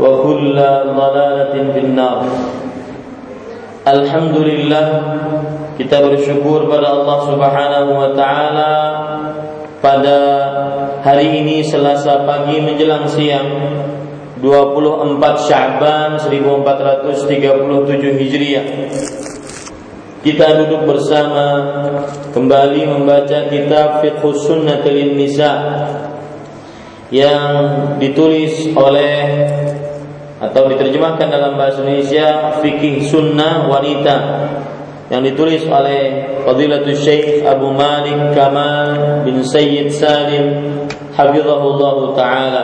وكل ضلالة في النار Alhamdulillah kita bersyukur pada Allah Subhanahu wa taala pada hari ini Selasa pagi menjelang siang 24 Sya'ban 1437 Hijriah kita duduk bersama kembali membaca kitab Fiqh Sunnatul Nisa yang ditulis oleh atau diterjemahkan dalam bahasa Indonesia fikih sunnah wanita. Yang ditulis oleh Fadilatul Syekh Abu Malik Kamal bin Sayyid Salim Hafizahullah Ta'ala.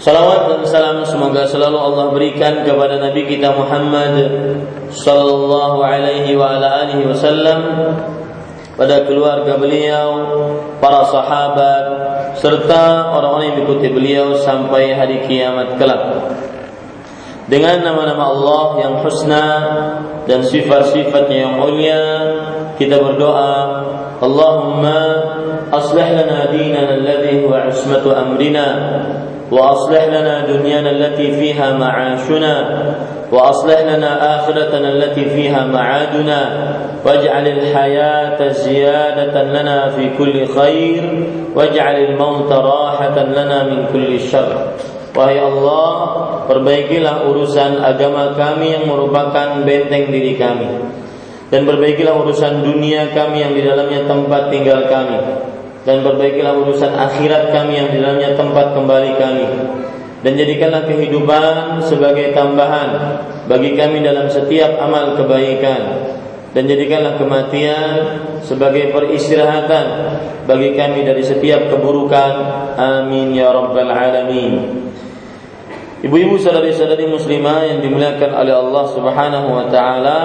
Salawat dan salam semoga selalu Allah berikan kepada Nabi kita Muhammad sallallahu alaihi wa ala alihi wasallam pada keluarga beliau, para sahabat, serta orang-orang yang mengikuti beliau sampai hari kiamat kelak. Dengan nama-nama Allah yang husna dan sifat-sifatnya yang mulia, kita berdoa, Allahumma aslih lana dinana alladhi huwa ismatu amrina وأصلح لنا دنيانا التي فيها معاشنا وأصلح لنا آخرتنا التي فيها معادنا واجعل الحياة زيادة لنا في كل خير واجعل الموت راحة لنا من كل شر Wahai Allah, perbaikilah urusan agama kami yang merupakan benteng diri kami. Dan perbaikilah urusan dunia kami yang di dalamnya tempat tinggal kami dan perbaikilah urusan akhirat kami yang di dalamnya tempat kembali kami. Dan jadikanlah kehidupan sebagai tambahan bagi kami dalam setiap amal kebaikan. Dan jadikanlah kematian sebagai peristirahatan bagi kami dari setiap keburukan. Amin ya rabbal alamin. Ibu-ibu saudari-saudari muslimah yang dimuliakan oleh Allah Subhanahu wa taala,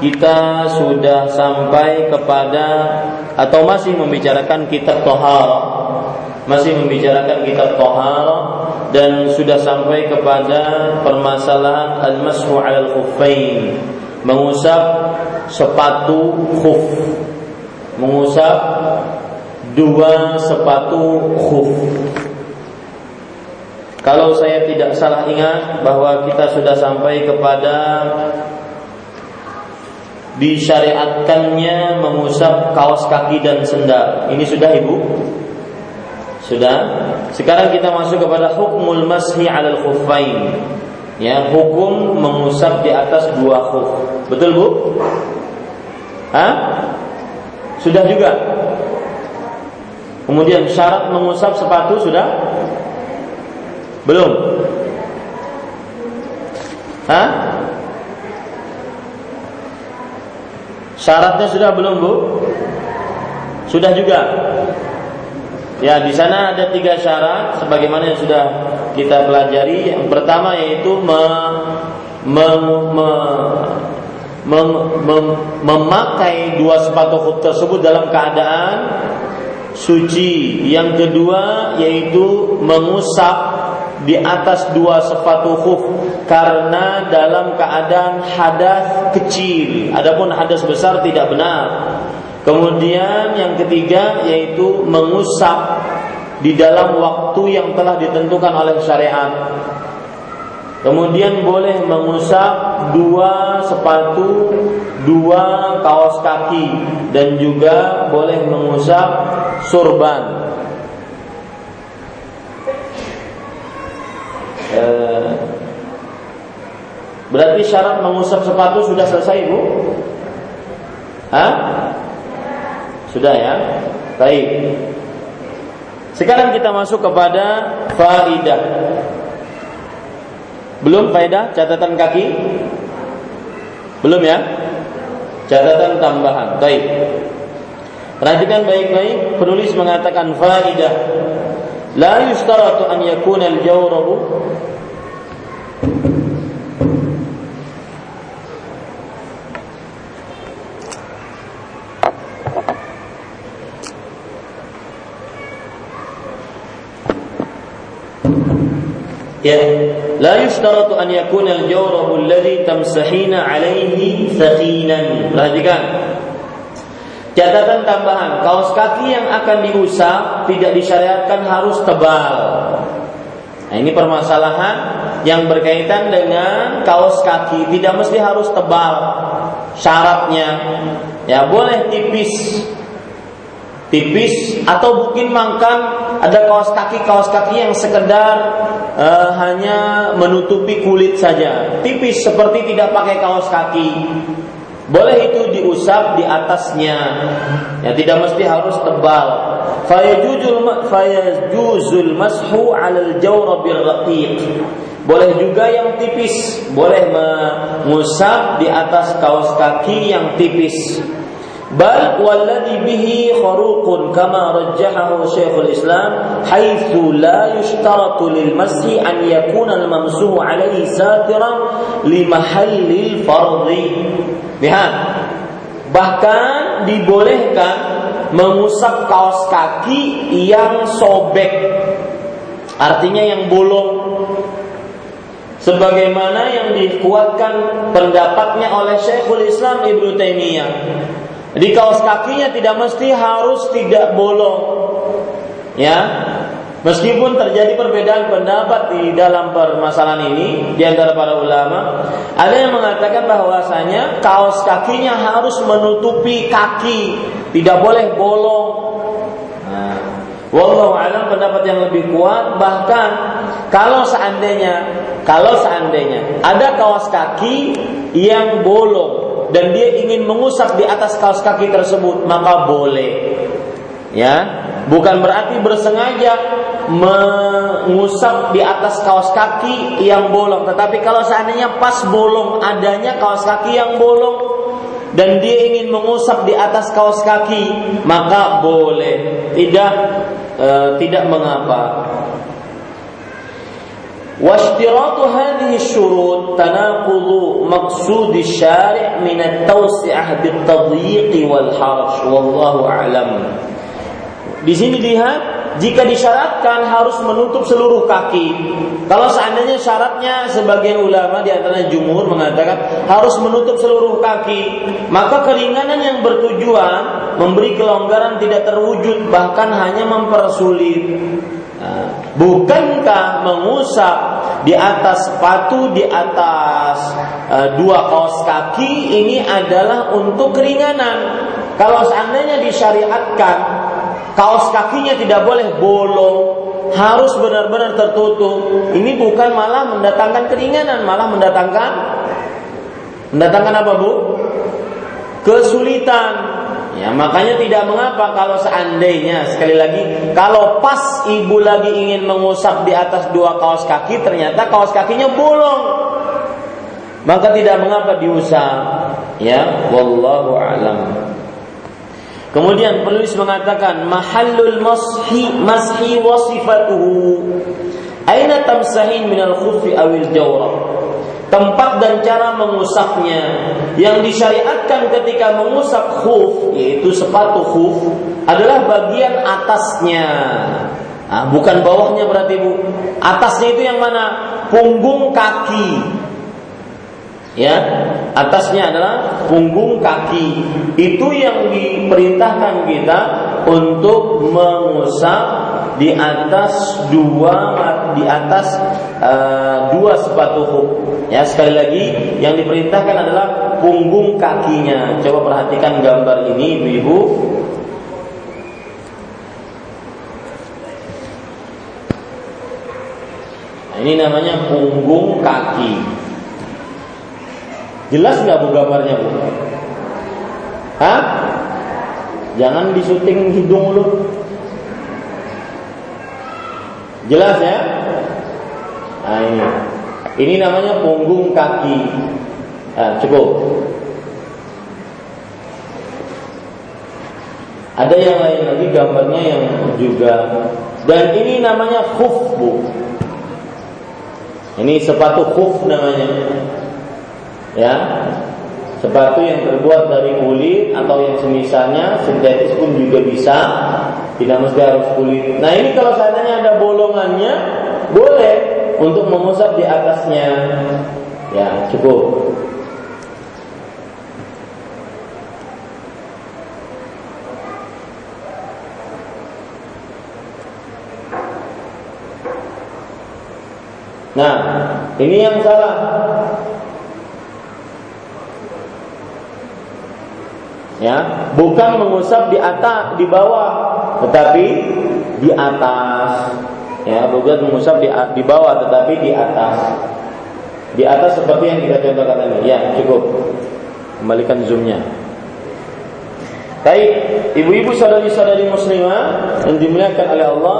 kita sudah sampai kepada atau masih membicarakan kitab Tohar masih membicarakan kitab Tohar dan sudah sampai kepada permasalahan al-mashu 'alal khuffain, mengusap sepatu khuf. Mengusap dua sepatu khuf. Kalau saya tidak salah ingat bahwa kita sudah sampai kepada disyariatkannya mengusap kaos kaki dan sendal. Ini sudah Ibu? Sudah. Sekarang kita masuk kepada hukmul mashi 'alal khuffain. Ya, hukum mengusap di atas dua khuf. Betul, Bu? Hah? Sudah juga. Kemudian syarat mengusap sepatu sudah? Belum? Hah? Syaratnya sudah belum bu? Sudah juga. Ya di sana ada tiga syarat, sebagaimana yang sudah kita pelajari. Yang pertama yaitu me, me, me, mem, mem, memakai dua sepatu khuf tersebut dalam keadaan suci. Yang kedua yaitu mengusap di atas dua sepatu khuf karena dalam keadaan hadas kecil. Adapun hadas besar tidak benar. Kemudian yang ketiga yaitu mengusap di dalam waktu yang telah ditentukan oleh syariat. Kemudian boleh mengusap dua sepatu, dua kaos kaki dan juga boleh mengusap surban. Eh, berarti syarat mengusap sepatu sudah selesai, Bu? Hah? Sudah ya? Baik. Sekarang kita masuk kepada faidah. Belum faedah catatan kaki? Belum ya? Catatan tambahan. Baik. Perhatikan baik-baik, penulis mengatakan faidah. La yustaratu an yakuna al-jawrabu Ya, la yushtaratu an yakuna al-jawrabu alladhi tamsahina alaihi thaqinan. Perhatikan. Catatan tambahan, kaos kaki yang akan diusap tidak disyariatkan harus tebal. Nah, ini permasalahan yang berkaitan dengan kaos kaki tidak mesti harus tebal. Syaratnya ya boleh tipis tipis atau mungkin makan ada kaos kaki kaos kaki yang sekedar uh, hanya menutupi kulit saja tipis seperti tidak pakai kaos kaki boleh itu diusap di atasnya. Ya tidak mesti harus tebal. Fayajuzul fayajuzul mashu 'alal jawrabil raqiq boleh juga yang tipis. Boleh mengusap di atas kaos kaki yang tipis bal والذي bihi kharuqun kama rajjahahu Syekhul Islam حيث la yushtaratu lil أن an yakuna al mamsuhu alaihi satiran li bahkan dibolehkan mengusap kaos kaki yang sobek. Artinya yang bolong. Sebagaimana yang dikuatkan pendapatnya oleh Syekhul Islam Ibnu Taimiyah di kaos kakinya tidak mesti harus tidak bolong. Ya. Meskipun terjadi perbedaan pendapat di dalam permasalahan ini di antara para ulama, ada yang mengatakan bahwasanya kaos kakinya harus menutupi kaki, tidak boleh bolong. Nah, wallahu alam pendapat yang lebih kuat bahkan kalau seandainya kalau seandainya ada kaos kaki yang bolong dan dia ingin mengusap di atas kaos kaki tersebut, maka boleh. Ya, bukan berarti bersengaja mengusap di atas kaos kaki yang bolong, tetapi kalau seandainya pas bolong adanya kaos kaki yang bolong dan dia ingin mengusap di atas kaos kaki, maka boleh. Tidak e, tidak mengapa. واشتراط هذه الشروط تناقض مقصود الشارع من التوسعة بالتضييق والحرج والله أعلم Di sini lihat jika disyaratkan harus menutup seluruh kaki. Kalau seandainya syaratnya sebagian ulama di antara jumhur mengatakan harus menutup seluruh kaki, maka keringanan yang bertujuan memberi kelonggaran tidak terwujud bahkan hanya mempersulit. Bukankah mengusap di atas sepatu, di atas uh, dua kaos kaki ini adalah untuk keringanan? Kalau seandainya disyariatkan kaos kakinya tidak boleh bolong, harus benar-benar tertutup. Ini bukan malah mendatangkan keringanan, malah mendatangkan mendatangkan apa bu? Kesulitan. Ya, makanya tidak mengapa kalau seandainya sekali lagi kalau pas ibu lagi ingin mengusap di atas dua kaos kaki ternyata kaos kakinya bolong. Maka tidak mengapa diusap. Ya, wallahu alam. Kemudian penulis mengatakan mahallul mashi mashi wasifatuhu. Aina tamsahin minal khufi awil jawrah. Tempat dan cara mengusapnya yang disyariatkan ketika mengusap khuf yaitu sepatu khuf adalah bagian atasnya. Nah, bukan bawahnya berarti Bu. Atasnya itu yang mana? Punggung kaki ya atasnya adalah punggung kaki itu yang diperintahkan kita untuk mengusap di atas dua di atas uh, dua sepatu hook ya sekali lagi yang diperintahkan adalah punggung kakinya coba perhatikan gambar ini ibu-ibu nah, ini namanya punggung kaki Jelas nggak bu gambarnya bu? Hah? Jangan disuting hidung lu. Jelas ya? Nah ini, ini namanya punggung kaki. Nah, cukup. Ada yang lain lagi gambarnya yang juga dan ini namanya khuf bu. Ini sepatu khuf namanya ya sepatu yang terbuat dari kulit atau yang semisalnya sintetis pun juga bisa. Tidak mesti harus kulit. Nah ini kalau seandainya ada bolongannya boleh untuk mengusap di atasnya. Ya cukup. Nah, ini yang salah. Ya? Bukan mengusap di atas di bawah tetapi di atas. Ya bukan mengusap di di bawah tetapi di atas. Di atas seperti yang kita contohkan tadi. Ya cukup. Kembalikan zoomnya. Baik, ibu-ibu saudari-saudari muslimah yang dimuliakan oleh Allah,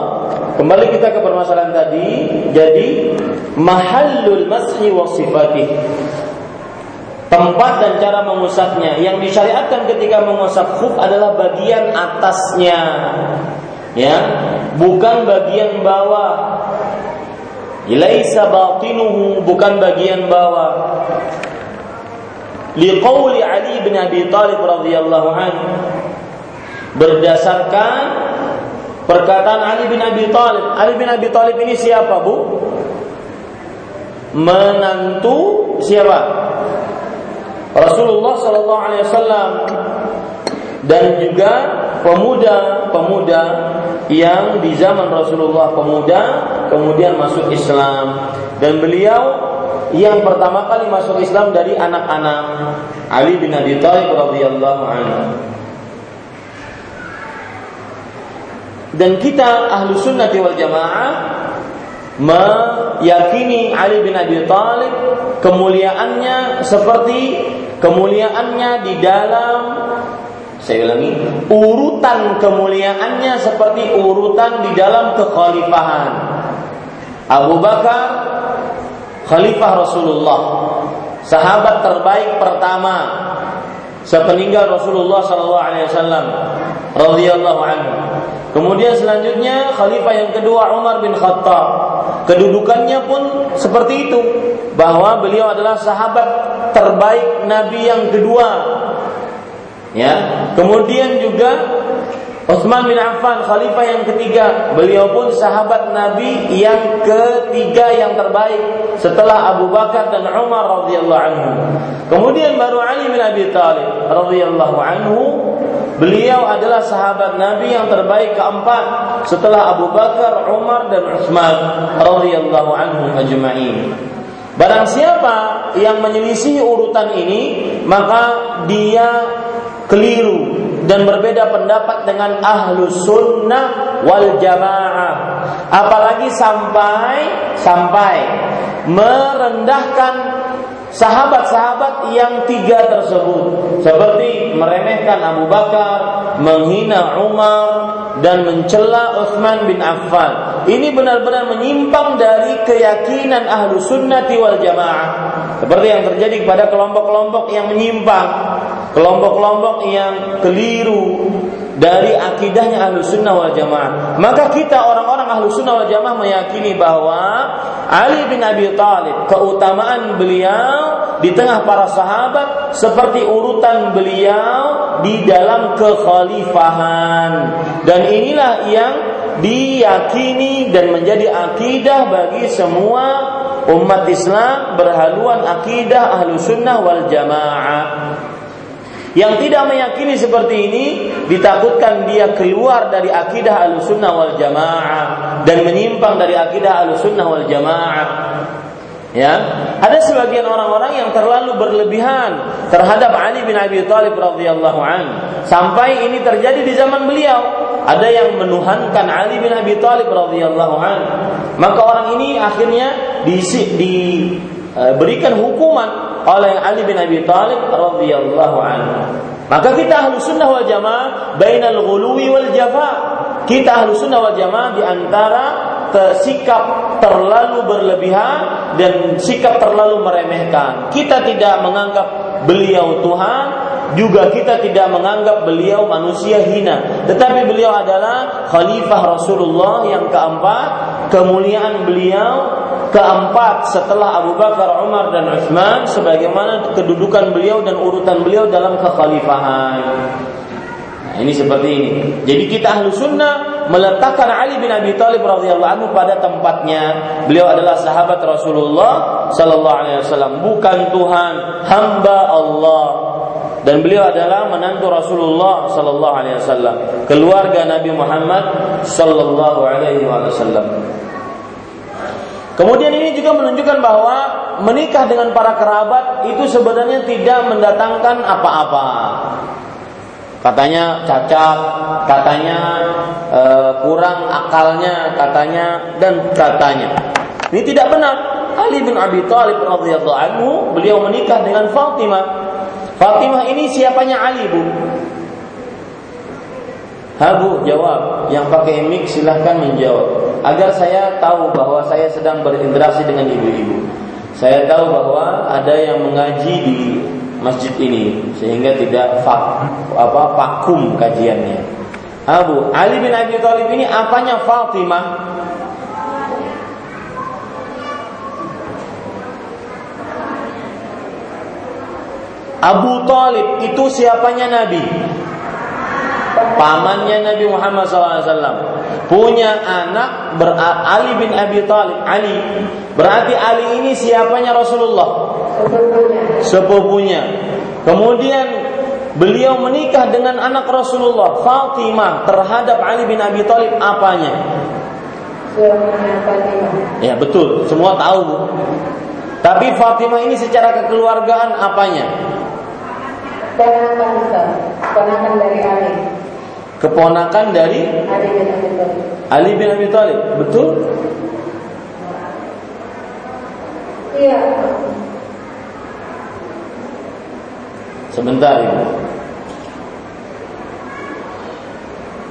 kembali kita ke permasalahan tadi. Jadi, mahallul mashi wa sifatih tempat dan cara mengusapnya. Yang disyariatkan ketika mengusap khuf adalah bagian atasnya. Ya, bukan bagian bawah. Laisa batinuhu bukan bagian bawah. Liqauli Ali bin Abi Thalib radhiyallahu anhu berdasarkan perkataan Ali bin Abi Thalib. Ali bin Abi Thalib ini siapa, Bu? Menantu siapa? Rasulullah Shallallahu Alaihi Wasallam dan juga pemuda-pemuda yang di zaman Rasulullah pemuda kemudian masuk Islam dan beliau yang pertama kali masuk Islam dari anak-anak Ali bin Abi Thalib radhiyallahu anhu. Dan kita ahlu sunnah wal jamaah meyakini Ali bin Abi Thalib kemuliaannya seperti kemuliaannya di dalam saya ulangi urutan kemuliaannya seperti urutan di dalam kekhalifahan. Abu Bakar khalifah Rasulullah sahabat terbaik pertama sepeninggal Rasulullah sallallahu alaihi wasallam radhiyallahu anhu. Kemudian selanjutnya khalifah yang kedua Umar bin Khattab Kedudukannya pun seperti itu bahwa beliau adalah sahabat terbaik Nabi yang kedua. Ya, kemudian juga Utsman bin Affan khalifah yang ketiga, beliau pun sahabat Nabi yang ketiga yang terbaik setelah Abu Bakar dan Umar radhiyallahu anhu. Kemudian baru Ali bin Abi Thalib radhiyallahu anhu Beliau adalah sahabat Nabi yang terbaik keempat setelah Abu Bakar, Umar dan Utsman radhiyallahu anhum ajma'in. Barang siapa yang menyelisih urutan ini, maka dia keliru dan berbeda pendapat dengan ahlu sunnah wal jamaah. Apalagi sampai sampai merendahkan sahabat-sahabat yang tiga tersebut seperti meremehkan Abu Bakar, menghina Umar dan mencela Utsman bin Affan. Ini benar-benar menyimpang dari keyakinan ahlu sunnati wal jamaah. seperti yang terjadi kepada kelompok-kelompok yang menyimpang, kelompok-kelompok yang keliru dari akidahnya ahlu sunnah wal jamaah. Maka kita orang-orang ahlu sunnah wal jamaah meyakini bahwa Ali bin Abi Thalib keutamaan beliau di tengah para sahabat seperti urutan beliau di dalam kekhalifahan dan inilah yang diyakini dan menjadi akidah bagi semua umat Islam berhaluan akidah ahlu sunnah wal jamaah yang tidak meyakini seperti ini ditakutkan dia keluar dari akidah al-sunnah wal jamaah dan menyimpang dari akidah al-sunnah wal jamaah. Ya, ada sebagian orang-orang yang terlalu berlebihan terhadap Ali bin Abi Thalib radhiyallahu an sampai ini terjadi di zaman beliau. Ada yang menuhankan Ali bin Abi Thalib radhiyallahu an. Maka orang ini akhirnya diberikan hukuman oleh Ali bin Abi Thalib radhiyallahu anhu. Maka kita ahlu sunnah wal jamaah bainal ghuluwi wal jafa. Kita ahlu sunnah wal jamaah di antara sikap terlalu berlebihan dan sikap terlalu meremehkan. Kita tidak menganggap beliau Tuhan, juga kita tidak menganggap beliau manusia hina. Tetapi beliau adalah khalifah Rasulullah yang keempat, kemuliaan beliau keempat setelah Abu Bakar, Umar dan Utsman sebagaimana kedudukan beliau dan urutan beliau dalam kekhalifahan. Nah, ini seperti ini. Jadi kita ahlu sunnah meletakkan Ali bin Abi Thalib radhiyallahu anhu pada tempatnya. Beliau adalah sahabat Rasulullah sallallahu alaihi wasallam, bukan Tuhan, hamba Allah. Dan beliau adalah menantu Rasulullah sallallahu alaihi wasallam, keluarga Nabi Muhammad sallallahu alaihi wasallam. Kemudian ini juga menunjukkan bahwa menikah dengan para kerabat itu sebenarnya tidak mendatangkan apa-apa. Katanya cacat, katanya e, kurang akalnya, katanya dan katanya. Ini tidak benar. Ali bin Abi Thalib radhiyallahu anhu beliau menikah dengan Fatimah. Fatimah ini siapanya Ali, Bu? Habu jawab, yang pakai mic silahkan menjawab agar saya tahu bahwa saya sedang berinteraksi dengan ibu-ibu. Saya tahu bahwa ada yang mengaji di masjid ini sehingga tidak fak, apa vakum kajiannya. Abu Ali bin Abi Thalib ini apanya Fatimah? Abu Talib itu siapanya Nabi? Pamannya Nabi Muhammad SAW punya anak ber Ali bin Abi Thalib. Ali. Berarti Ali ini siapanya Rasulullah? Sepupunya. Kemudian beliau menikah dengan anak Rasulullah Fatimah terhadap Ali bin Abi Thalib apanya? Ya betul. Semua tahu tapi Fatimah ini secara kekeluargaan apanya? Ponakan dari Ali keponakan dari Ali bin Abi Thalib. Betul? Iya. Sebentar Ibu.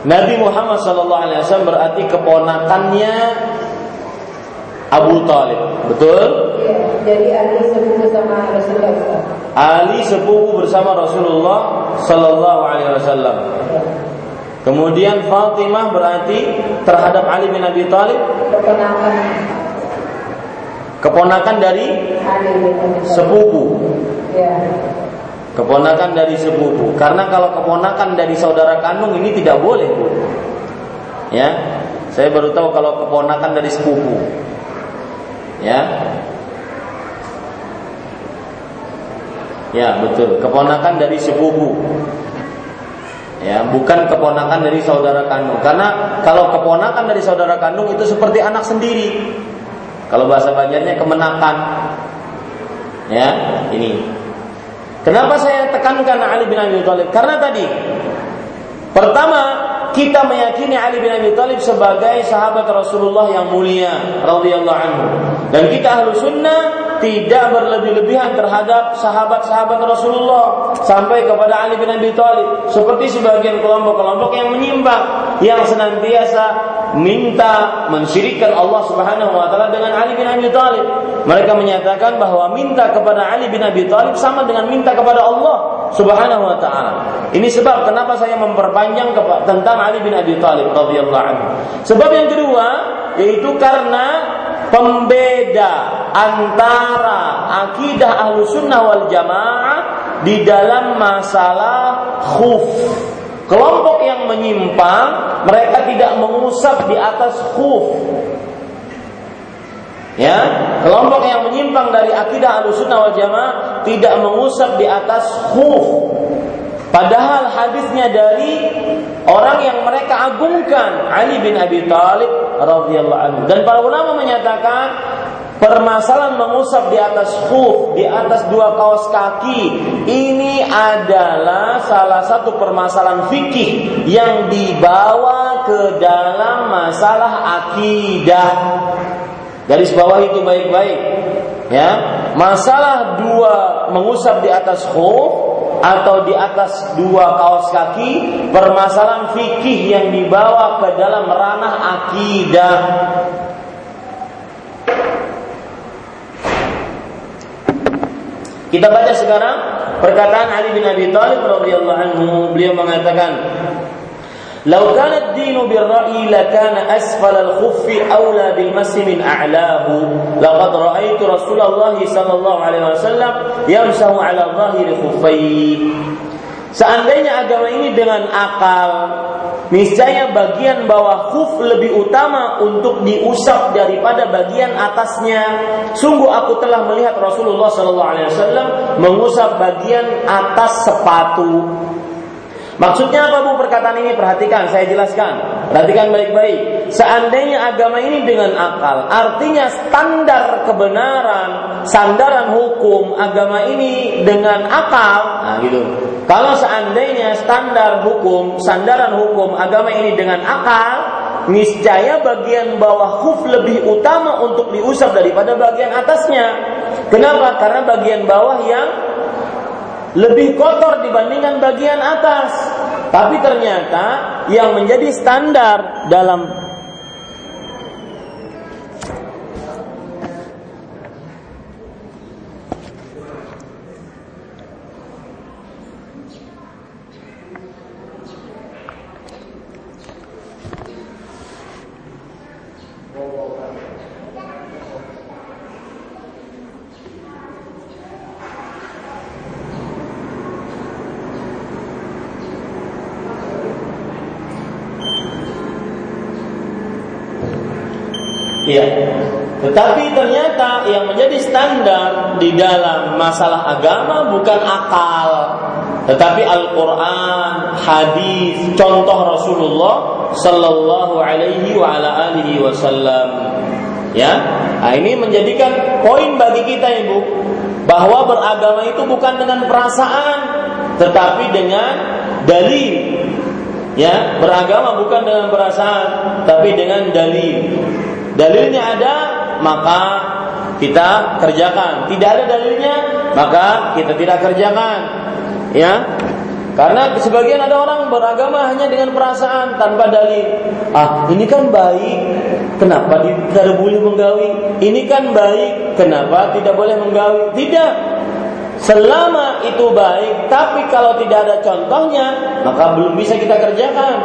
Nabi Muhammad sallallahu alaihi wasallam berarti keponakannya Abu Talib, betul? Iya, jadi Ali sepupu bersama Rasulullah. Ali sepupu bersama Rasulullah sallallahu alaihi wasallam. Kemudian Fatimah berarti terhadap Ali bin Abi Thalib keponakan keponakan dari sepupu. Keponakan dari sepupu. Karena kalau keponakan dari saudara kandung ini tidak boleh, Bu. Ya. Saya baru tahu kalau keponakan dari sepupu. Ya. Ya, betul. Keponakan dari sepupu ya bukan keponakan dari saudara kandung. Karena kalau keponakan dari saudara kandung itu seperti anak sendiri. Kalau bahasa Banjarnya kemenakan. Ya ini. Kenapa saya tekankan Ali bin Abi Thalib? Karena tadi pertama kita meyakini Ali bin Abi Thalib sebagai sahabat Rasulullah yang mulia radhiyallahu anhu. Dan kita ahlu sunnah tidak berlebih-lebihan terhadap sahabat-sahabat Rasulullah sampai kepada Ali bin Abi Thalib. Seperti sebagian kelompok-kelompok yang menyimpang yang senantiasa minta mensyirikkan Allah Subhanahu wa taala dengan Ali bin Abi Thalib. Mereka menyatakan bahwa minta kepada Ali bin Abi Thalib sama dengan minta kepada Allah Subhanahu wa taala. Ini sebab kenapa saya memperpanjang tentang Ali bin Abi Thalib radhiyallahu anhu. Sebab yang kedua yaitu karena pembeda antara akidah ahlu sunnah wal jamaah di dalam masalah khuf. Kelompok yang menyimpang, mereka tidak mengusap di atas khuf. Ya, kelompok yang menyimpang dari akidah sunnah wal Jamaah tidak mengusap di atas khuf. Padahal hadisnya dari orang yang mereka agungkan Ali bin Abi Thalib radhiyallahu anhu. Dan para ulama menyatakan permasalahan mengusap di atas khuf, di atas dua kaos kaki, ini adalah salah satu permasalahan fikih yang dibawa ke dalam masalah akidah. Garis bawah itu baik-baik. Ya, masalah dua mengusap di atas khuf atau di atas dua kaos kaki permasalahan fikih yang dibawa ke dalam ranah akidah Kita baca sekarang perkataan Ali bin Abi Thalib radhiyallahu anhu. Beliau mengatakan, Lau kana ad-dinu bir-ra'yi lakana asfal al-khuffi aula bil masi min a'lahu. Laqad ra'aitu Rasulullah sallallahu alaihi wasallam yamsahu 'ala. Seandainya agama ini dengan akal, niscaya bagian bawah khuf lebih utama untuk diusap daripada bagian atasnya. Sungguh aku telah melihat Rasulullah sallallahu mengusap bagian atas sepatu Maksudnya apa bu perkataan ini? Perhatikan, saya jelaskan. Perhatikan baik-baik. Seandainya agama ini dengan akal, artinya standar kebenaran, sandaran hukum agama ini dengan akal, nah gitu. Kalau seandainya standar hukum, sandaran hukum agama ini dengan akal, niscaya bagian bawah khuf lebih utama untuk diusap daripada bagian atasnya. Kenapa? Karena bagian bawah yang lebih kotor dibandingkan bagian atas. Tapi ternyata yang menjadi standar dalam Iya. Tetapi yang menjadi standar di dalam masalah agama bukan akal, tetapi Al-Qur'an, hadis, contoh Rasulullah sallallahu alaihi wa ala alihi wasallam. Ya. Nah, ini menjadikan poin bagi kita Ibu bahwa beragama itu bukan dengan perasaan tetapi dengan dalil. Ya, beragama bukan dengan perasaan tapi dengan dalil. Dalilnya ada, maka kita kerjakan. Tidak ada dalilnya, maka kita tidak kerjakan. Ya. Karena sebagian ada orang beragama hanya dengan perasaan tanpa dalil. Ah, ini kan baik, kenapa tidak boleh menggawi? Ini kan baik, kenapa tidak boleh menggawi? Tidak. Selama itu baik, tapi kalau tidak ada contohnya, maka belum bisa kita kerjakan.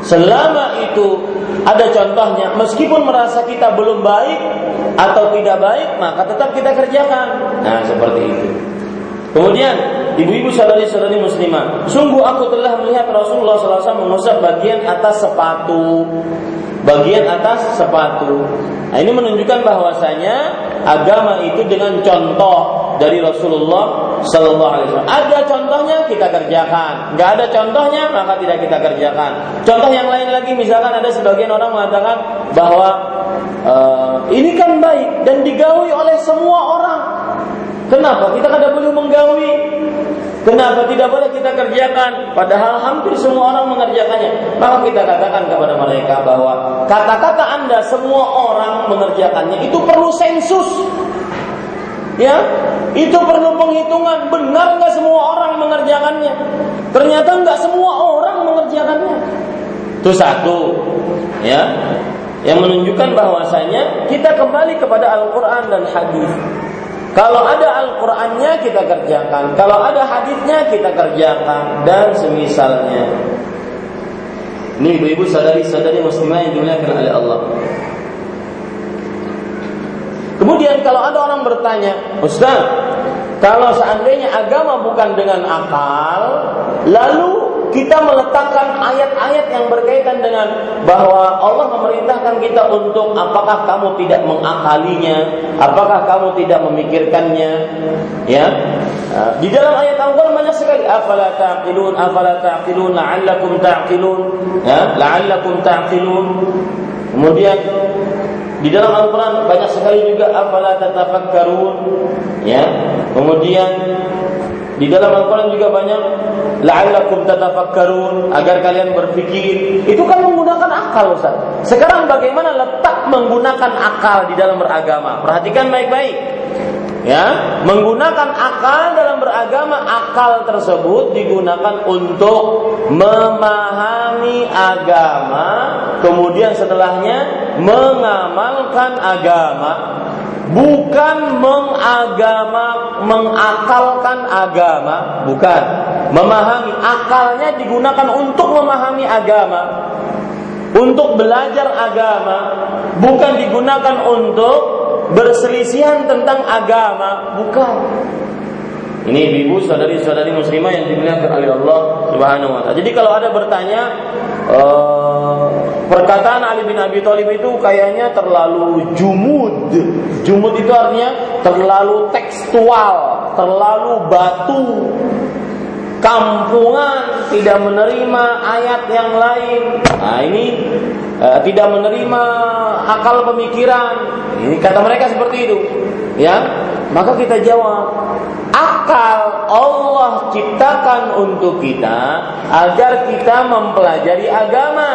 Selama itu ada contohnya, meskipun merasa kita belum baik atau tidak baik, maka tetap kita kerjakan. Nah, seperti itu. Kemudian, ibu-ibu saudari-saudari muslimah, sungguh aku telah melihat Rasulullah SAW mengusap bagian atas sepatu, bagian atas sepatu. Nah, ini menunjukkan bahwasanya agama itu dengan contoh dari Rasulullah Sallallahu Alaihi Wasallam. Ada contohnya kita kerjakan, nggak ada contohnya maka tidak kita kerjakan. Contoh yang lain lagi, misalkan ada sebagian orang mengatakan bahwa uh, ini kan baik dan digawi oleh semua orang. Kenapa kita kada boleh menggawi? Kenapa tidak boleh kita kerjakan? Padahal hampir semua orang mengerjakannya. Maka kita katakan kepada mereka bahwa kata-kata Anda semua orang mengerjakannya itu perlu sensus. Ya, itu perlu penghitungan. Benar nggak semua orang mengerjakannya? Ternyata nggak semua orang mengerjakannya. Itu satu. ya yang menunjukkan bahwasanya kita kembali kepada Al-Qur'an dan hadis. Kalau ada Al-Qur'annya kita kerjakan, kalau ada hadisnya kita kerjakan dan semisalnya. Ini ibu-ibu sadari-sadari muslimah yang dimuliakan oleh Allah. Kemudian kalau ada orang bertanya, Ustaz, kalau seandainya agama bukan dengan akal, lalu kita meletakkan ayat-ayat yang berkaitan dengan bahwa Allah memerintahkan kita untuk apakah kamu tidak mengakalinya, apakah kamu tidak memikirkannya, ya. Ah, di dalam ayat Al-Qur'an banyak sekali afala taqilun, afala taqilun, la'allakum taqilun, ya, la'allakum taqilun. Kemudian di dalam Al-Quran banyak sekali juga afala tatafakkarun ya. Kemudian di dalam Al-Quran juga banyak la'allakum tatafakkarun agar kalian berpikir. Itu kan menggunakan akal Ustaz. Sekarang bagaimana letak menggunakan akal di dalam beragama? Perhatikan baik-baik. Ya, menggunakan akal dalam beragama, akal tersebut digunakan untuk memahami agama, kemudian setelahnya mengamalkan agama bukan mengagama mengakalkan agama bukan. Memahami akalnya digunakan untuk memahami agama untuk belajar agama bukan digunakan untuk berselisihan tentang agama bukan ini ibu saudari-saudari muslimah yang dimuliakan oleh Allah Subhanahu wa taala. Jadi kalau ada bertanya uh, perkataan Ali bin Abi Thalib itu kayaknya terlalu jumud. Jumud itu artinya terlalu tekstual, terlalu batu. Kampungan tidak menerima ayat yang lain. Nah, ini uh, tidak menerima akal pemikiran. Ini kata mereka seperti itu. Ya, maka kita jawab, akal Allah ciptakan untuk kita agar kita mempelajari agama.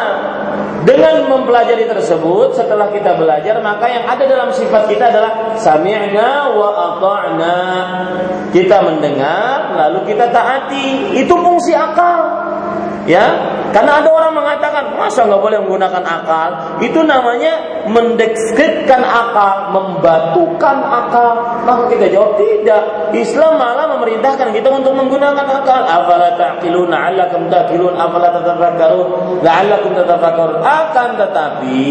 Dengan mempelajari tersebut, setelah kita belajar, maka yang ada dalam sifat kita adalah sami'na wa ata'na. Kita mendengar, lalu kita taati. Itu fungsi akal. Ya, karena ada orang mengatakan masa nggak boleh menggunakan akal. Itu namanya mendeskripsikan akal, membatukan akal. Maka kita jawab tidak. Islam malah memerintahkan kita untuk menggunakan akal. Afala ta'qilun la'allakum ta'qilun afala tatafakkarun la'allakum tatafakkarun. Akan tetapi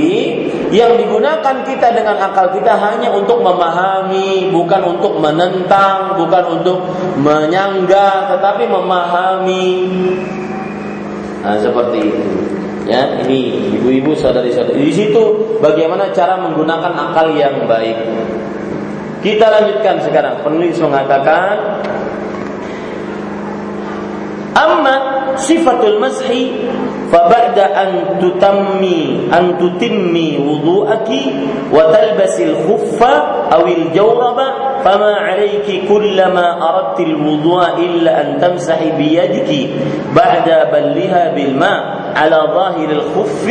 yang digunakan kita dengan akal kita hanya untuk memahami, bukan untuk menentang, bukan untuk menyangga, tetapi memahami. Nah, seperti itu. Ya, ini ibu-ibu saudari-saudari. Di situ bagaimana cara menggunakan akal yang baik. Kita lanjutkan sekarang. Penulis mengatakan Amma sifatul mashi فبعد أن تتمي أن تتمي وضوءك وتلبسي الخف أو الجورب فما عليك كلما أردت الوضوء إلا أن تمسحي بيدك بعد بلها بالماء على ظاهر الخف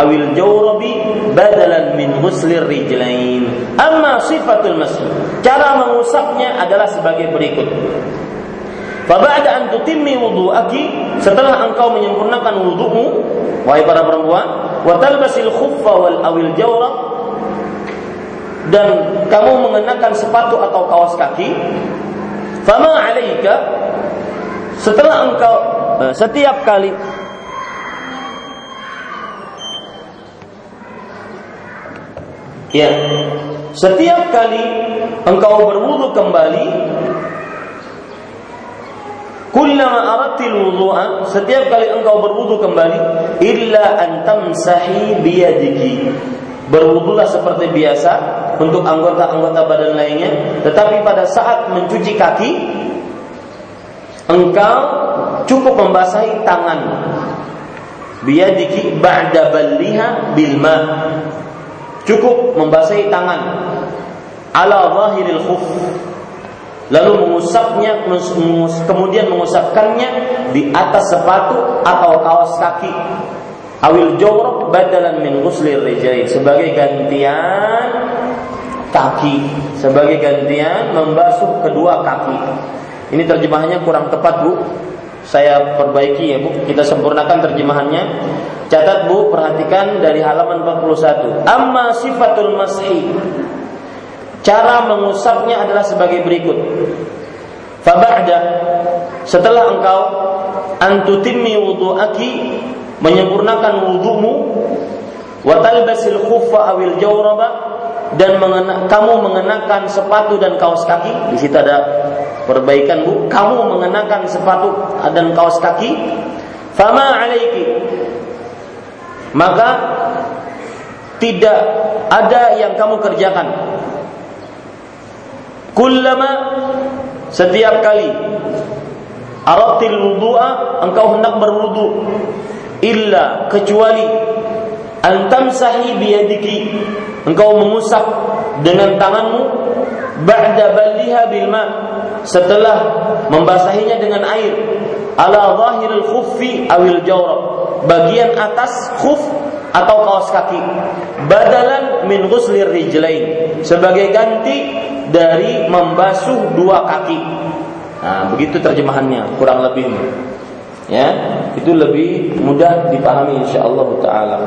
أو الجورب بدلا من غسل الرجلين أما صفة المسح cara mengusapnya adalah sebagai berikut Faba'da an tutimmi wudu'aki setelah engkau menyempurnakan wudu'mu wahai para perempuan wa talbasil khuffa wal awil jawrab dan kamu mengenakan sepatu atau kaos kaki fama 'alaika setelah engkau eh, setiap kali ya setiap kali engkau berwudu kembali Kullama aradtil wudu'a, setiap kali engkau berwudu kembali, illa an tamsahi biyadiki. Berwudulah seperti biasa untuk anggota-anggota badan lainnya, tetapi pada saat mencuci kaki, engkau cukup membasahi tangan biyadiki ba'da balliha bil ma. Cukup membasahi tangan ala zahiril khuf lalu mengusapnya kemudian mengusapkannya di atas sepatu atau kaos kaki. Awil jawrab badalan min ghuslir rijai. Sebagai gantian kaki. Sebagai gantian membasuh kedua kaki. Ini terjemahannya kurang tepat Bu. Saya perbaiki ya Bu, kita sempurnakan terjemahannya. Catat Bu, perhatikan dari halaman 41. Amma sifatul mashi. Cara mengusapnya adalah sebagai berikut. Faba'da setelah engkau antutimmi wudu'aki menyempurnakan wudumu wa talbasil khuffa awil jawraba dan mengena, kamu mengenakan sepatu dan kaos kaki. Di situ ada perbaikan Bu. Kamu mengenakan sepatu dan kaos kaki. Fama alaiki. Maka tidak ada yang kamu kerjakan kullama setiap kali aratil wudu'a engkau hendak berwudu. Illa kecuali antam sahi biyadiki engkau mengusap dengan tanganmu ba'da balliha bil setelah membasahinya dengan air ala zahiril khuffi awil jawrab bagian atas khuf atau kaos kaki. Badalan min ghuslir rijlain. Sebagai ganti dari membasuh dua kaki. Nah begitu terjemahannya kurang lebih ya itu lebih mudah dipahami insyaallah taala.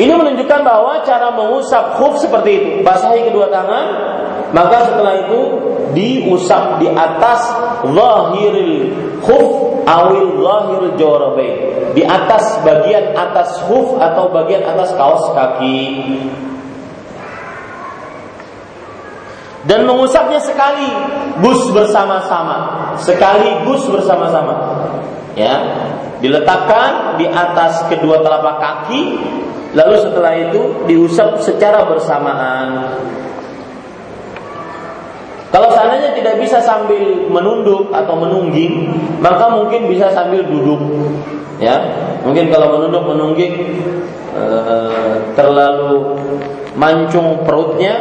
Ini menunjukkan bahwa cara mengusap khuf seperti itu. Basahi kedua tangan, maka setelah itu diusap di atas zahiril khuf awil zahiril jawrabain. Di atas bagian atas khuf atau bagian atas kaos kaki. Dan mengusapnya sekali gus bersama-sama, sekaligus bersama-sama. Ya, diletakkan di atas kedua telapak kaki Lalu setelah itu diusap secara bersamaan. Kalau seandainya tidak bisa sambil menunduk atau menungging, maka mungkin bisa sambil duduk. Ya, mungkin kalau menunduk menungging e, terlalu mancung perutnya,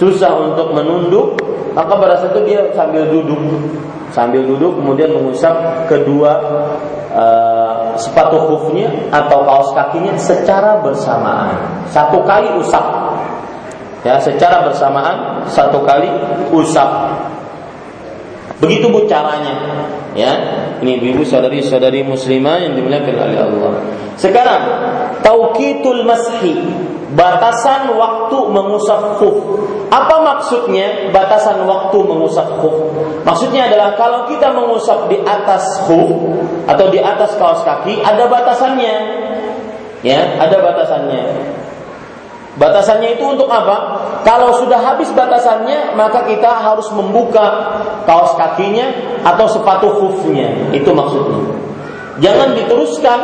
susah untuk menunduk, maka pada saat itu dia sambil duduk, sambil duduk kemudian mengusap kedua uh, sepatu hoofnya atau kaos kakinya secara bersamaan. Satu kali usap. Ya, secara bersamaan satu kali usap. Begitu bu caranya. Ya, ini ibu saudari-saudari muslimah yang dimuliakan oleh Allah. Sekarang tauqitul mashi batasan waktu mengusap khuf. Apa maksudnya batasan waktu mengusap khuf? Maksudnya adalah kalau kita mengusap di atas khuf atau di atas kaos kaki ada batasannya. Ya, ada batasannya. Batasannya itu untuk apa? Kalau sudah habis batasannya, maka kita harus membuka kaos kakinya atau sepatu khufnya. Itu maksudnya. Jangan diteruskan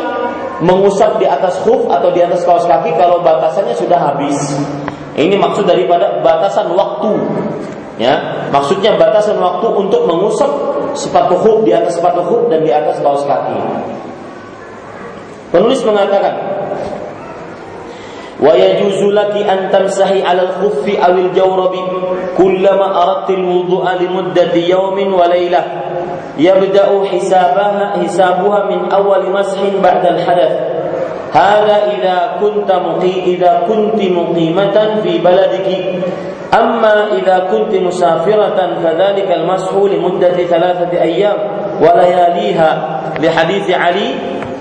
mengusap di atas khuf atau di atas kaos kaki kalau batasannya sudah habis. Ini maksud daripada batasan waktu. Ya, maksudnya batasan waktu untuk mengusap sepatu khuf di atas sepatu khuf dan di atas kaos kaki. Penulis mengatakan, "Wa yajuzu laki an tamsahi 'ala al-khuffi aw al-jawrabi kullama aradta al-wudu'a li muddati yawmin wa laylah." يبدأ حسابها حسابها من أول مسح بعد الحدث. هذا إذا كنت مقي إذا كنت مقيمة في بلدك. أما إذا كنت مسافرة فذلك المسح لمدة ثلاثة أيام. ولياليها. لحديث علي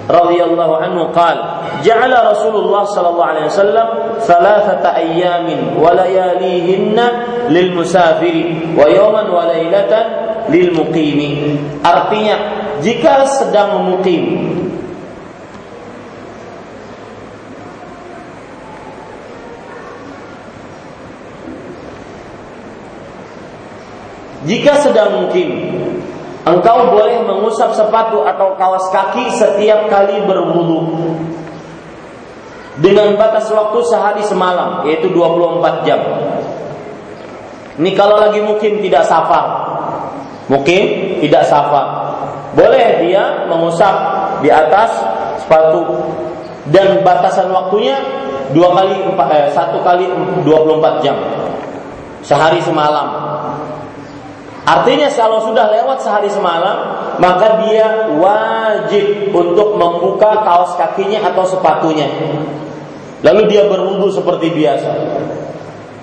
رضي الله عنه قال جعل رسول الله صلى الله عليه وسلم ثلاثة أيام ولياليهن للمسافر ويوما وليلة lil muqimi. Artinya, jika sedang memukim Jika sedang mukim, engkau boleh mengusap sepatu atau kaos kaki setiap kali berwudu dengan batas waktu sehari semalam, yaitu 24 jam. Ini kalau lagi mukim tidak safar, Mungkin tidak safa. Boleh dia mengusap di atas sepatu dan batasan waktunya dua kali eh, satu kali 24 jam sehari semalam. Artinya kalau sudah lewat sehari semalam, maka dia wajib untuk membuka kaos kakinya atau sepatunya. Lalu dia berwudu seperti biasa.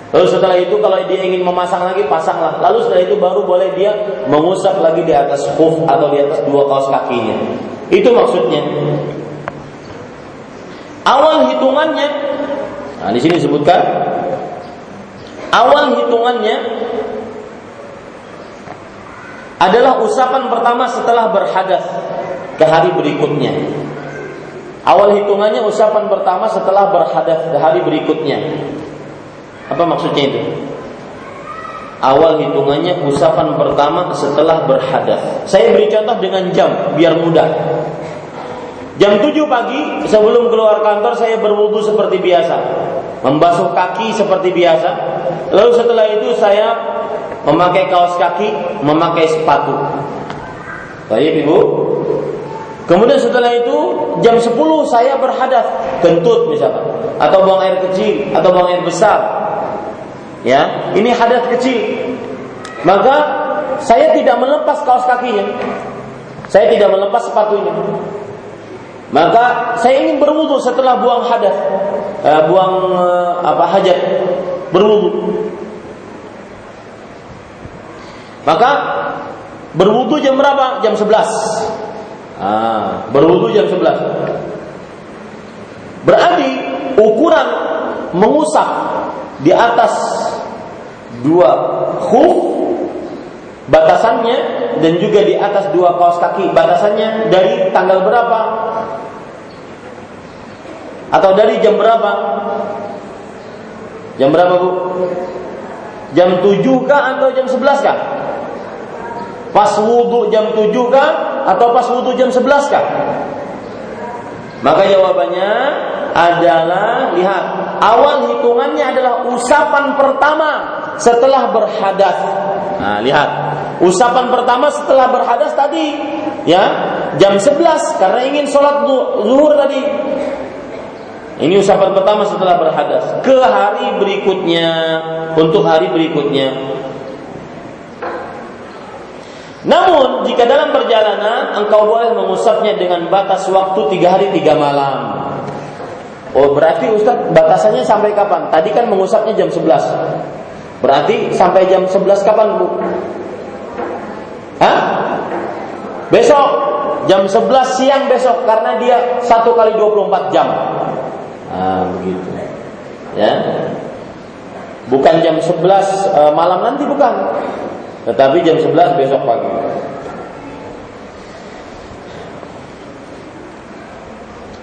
Lalu setelah itu kalau dia ingin memasang lagi pasanglah. Lalu setelah itu baru boleh dia mengusap lagi di atas khuf atau di atas dua kaos kakinya. Itu maksudnya. Awal hitungannya, nah di sini disebutkan awal hitungannya adalah usapan pertama setelah berhadas ke hari berikutnya. Awal hitungannya usapan pertama setelah berhadas ke hari berikutnya. Apa maksudnya itu? Awal hitungannya usapan pertama setelah berhadas. Saya beri contoh dengan jam biar mudah. Jam 7 pagi sebelum keluar kantor saya berwudu seperti biasa. Membasuh kaki seperti biasa. Lalu setelah itu saya memakai kaos kaki, memakai sepatu. Baik Ibu. Kemudian setelah itu jam 10 saya berhadas, kentut misalkan, atau buang air kecil, atau buang air besar, Ya, ini hadas kecil. Maka saya tidak melepas kaos kakinya. Saya tidak melepas sepatunya. Maka saya ingin berwudu setelah buang hadas, eh, buang eh, apa hajat, berwudu. Maka berwudu jam berapa? Jam 11. Ah, berwudu jam 11. Berarti ukuran mengusap di atas dua khuf batasannya dan juga di atas dua kaos kaki batasannya dari tanggal berapa atau dari jam berapa jam berapa bu jam 7 kah atau jam 11 kah pas wudhu jam 7 kah atau pas wudhu jam 11 kah maka jawabannya adalah lihat awal hitungannya adalah usapan pertama setelah berhadas. Nah, lihat. Usapan pertama setelah berhadas tadi ya, jam 11 karena ingin sholat zuhur tadi. Ini usapan pertama setelah berhadas. Ke hari berikutnya, untuk hari berikutnya. Namun, jika dalam perjalanan engkau boleh mengusapnya dengan batas waktu tiga hari tiga malam. Oh, berarti Ustaz batasannya sampai kapan? Tadi kan mengusapnya jam 11. Berarti sampai jam 11 kapan Bu? Hah? Besok jam 11 siang besok karena dia satu kali 24 jam. Ah, begitu. Ya. Bukan jam 11 e, malam nanti bukan. Tetapi jam 11 besok pagi.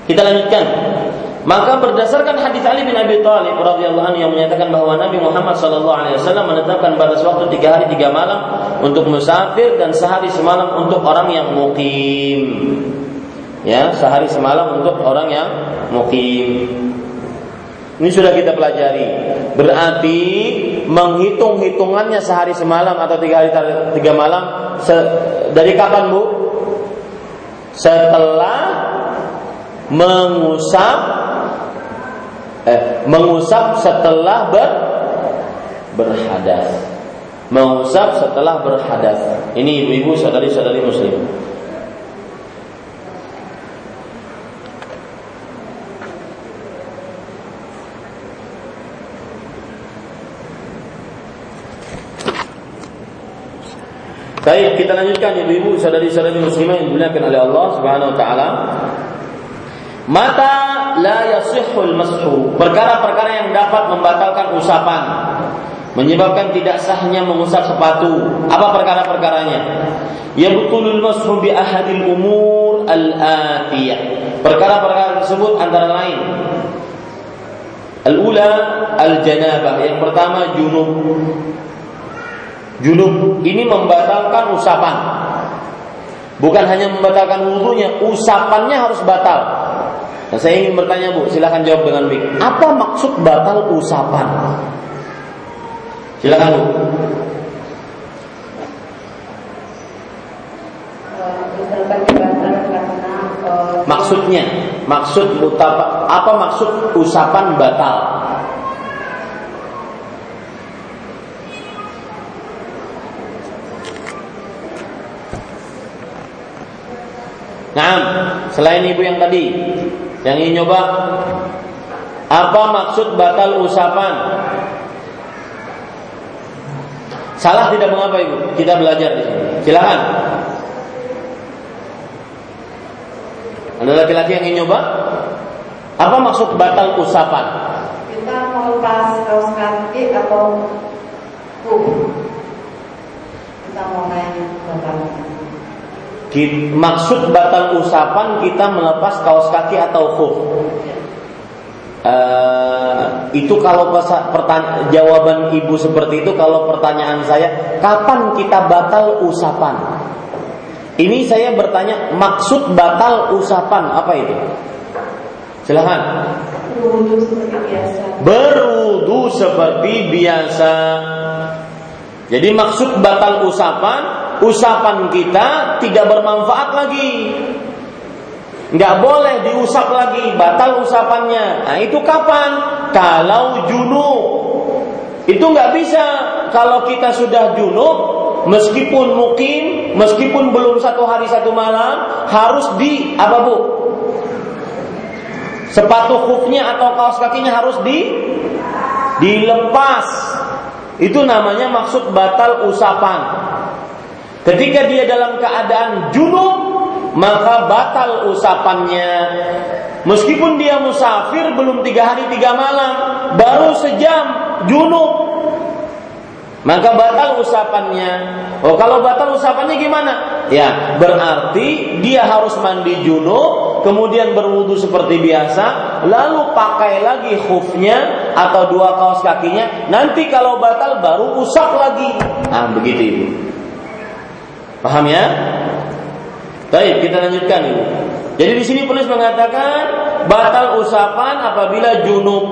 Kita lanjutkan. Maka berdasarkan hadis Ali bin Abi Thalib radhiyallahu anhu yang menyatakan bahwa Nabi Muhammad wasallam menetapkan batas waktu tiga hari tiga malam untuk musafir dan sehari semalam untuk orang yang mukim. Ya, sehari semalam untuk orang yang mukim. Ini sudah kita pelajari. Berarti menghitung hitungannya sehari semalam atau tiga hari tiga malam dari kapan bu? Setelah mengusap eh, mengusap setelah ber berhadas. Mengusap setelah berhadas. Ini ibu-ibu saudari-saudari muslim. Baik, kita lanjutkan ibu-ibu saudari-saudari muslimah yang dimuliakan oleh Allah Subhanahu wa taala. Mata la yasihul mashu. Perkara-perkara yang dapat membatalkan usapan. Menyebabkan tidak sahnya mengusap sepatu. Apa perkara-perkaranya? Yabtulul mashu bi ahadil umur al-atiyah. Perkara-perkara tersebut antara lain Al-ula al-janabah. Yang pertama junub. Junub ini membatalkan usapan. Bukan hanya membatalkan wudhunya, usapannya harus batal. Nah, saya ingin bertanya Bu, silahkan jawab dengan baik. Apa maksud batal usapan? Silakan Bu. Maksudnya, maksud utapa, apa maksud usapan batal? Nah, selain ibu yang tadi, yang ingin nyoba apa maksud batal usapan? Salah tidak mengapa Ibu. Kita belajar di sini. Silakan. Ada laki-laki yang ingin nyoba? Apa maksud batal usapan? Kita melepas kaos kaki atau kuk. Kita mau main batal. Maksud batal usapan kita melepas kaos kaki atau khuf. Uh, itu kalau pertanyaan jawaban ibu seperti itu kalau pertanyaan saya kapan kita batal usapan? Ini saya bertanya maksud batal usapan apa itu? Silahkan berwudu seperti biasa. Berwudu seperti biasa. Jadi maksud batal usapan usapan kita tidak bermanfaat lagi nggak boleh diusap lagi, batal usapannya. Nah itu kapan? Kalau junub. Itu nggak bisa kalau kita sudah junub, meskipun mukim, meskipun belum satu hari satu malam, harus di apa bu? Sepatu kuknya atau kaos kakinya harus di dilepas. Itu namanya maksud batal usapan. Ketika dia dalam keadaan junub, maka batal usapannya. Meskipun dia musafir belum tiga hari tiga malam, baru sejam junub, maka batal usapannya. Oh, kalau batal usapannya gimana? Ya, berarti dia harus mandi junub, kemudian berwudu seperti biasa, lalu pakai lagi khufnya atau dua kaos kakinya. Nanti kalau batal baru usap lagi. Nah, begitu ibu. Paham ya? Baik, kita lanjutkan ini. Jadi di sini penulis mengatakan batal usapan apabila junub.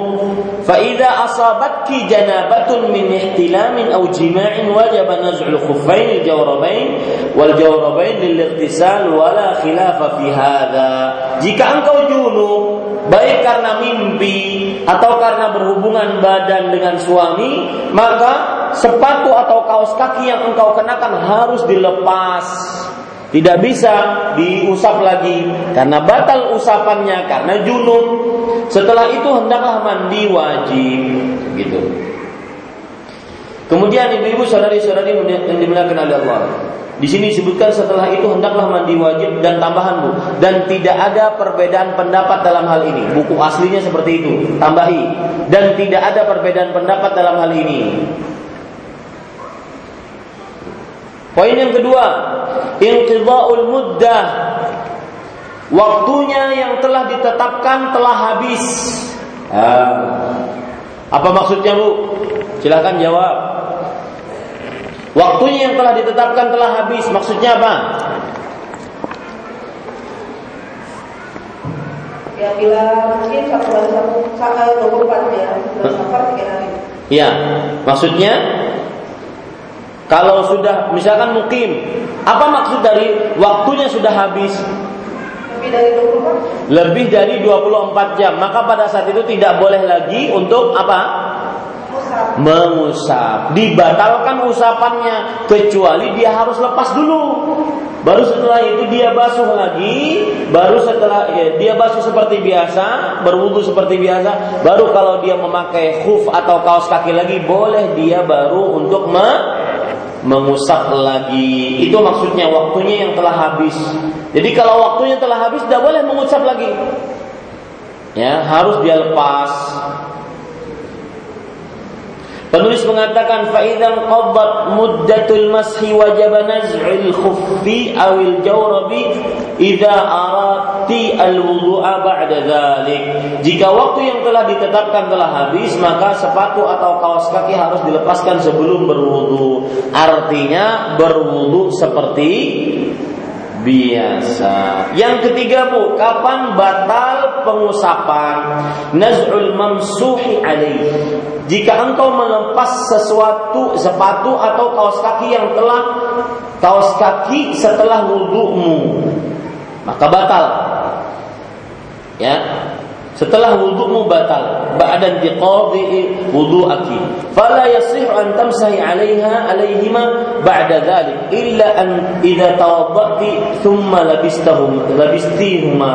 Fa idza asabatki janabatun min ihtilamin aw jima'in wajib naz'ul khuffain al-jawrabain wal jawrabain lil ightisal wala khilafa fi. Jika engkau junub baik karena mimpi atau karena berhubungan badan dengan suami, maka sepatu atau kaos kaki yang engkau kenakan harus dilepas tidak bisa diusap lagi karena batal usapannya karena junub. Setelah itu hendaklah mandi wajib gitu. Kemudian ibu-ibu saudari-saudari yang dimuliakan oleh Allah. Di sini disebutkan setelah itu hendaklah mandi wajib dan tambahan bu dan tidak ada perbedaan pendapat dalam hal ini. Buku aslinya seperti itu. Tambahi dan tidak ada perbedaan pendapat dalam hal ini. Poin yang kedua, inqidha'ul muddah. Waktunya yang telah ditetapkan telah habis. Ah. Apa maksudnya, Bu? Silahkan jawab. Waktunya yang telah ditetapkan telah habis. Maksudnya apa? Ya bila mungkin satu bulan satu dua empat ya, bulan safar tiga hari. Ya, maksudnya kalau sudah misalkan mukim, apa maksud dari waktunya sudah habis? Lebih dari 24 Lebih dari 24 jam. Maka pada saat itu tidak boleh lagi untuk apa? Mengusap. Dibatalkan usapannya kecuali dia harus lepas dulu. Baru setelah itu dia basuh lagi, baru setelah ya, dia basuh seperti biasa, berwudu seperti biasa, baru kalau dia memakai khuf atau kaos kaki lagi boleh dia baru untuk me mengusap lagi. Itu maksudnya waktunya yang telah habis. Jadi kalau waktunya telah habis tidak boleh mengusap lagi. Ya, harus dia lepas. Penulis mengatakan fa'idan qaddat muddatul mashi wajib naz'il khuffi awil jawrabi idza arati al-wudu'a ba'da dhalik. Jika waktu yang telah ditetapkan telah habis, maka sepatu atau kaos kaki harus dilepaskan sebelum berwudu. Artinya berwudu seperti biasa. Yang ketiga Bu, kapan batal pengusapan? Naz'ul mamsuhi alaih. Jika engkau melepas sesuatu sepatu atau kaos kaki yang telah kaos kaki setelah wudhumu, maka batal. Ya. Setelah wudhumu batal ba'da intiqadi wudhu'aki fala yasih an tamsahi 'alaiha 'alaihima ba'da dhalik illa an idza tawaddati thumma labistahum labistihuma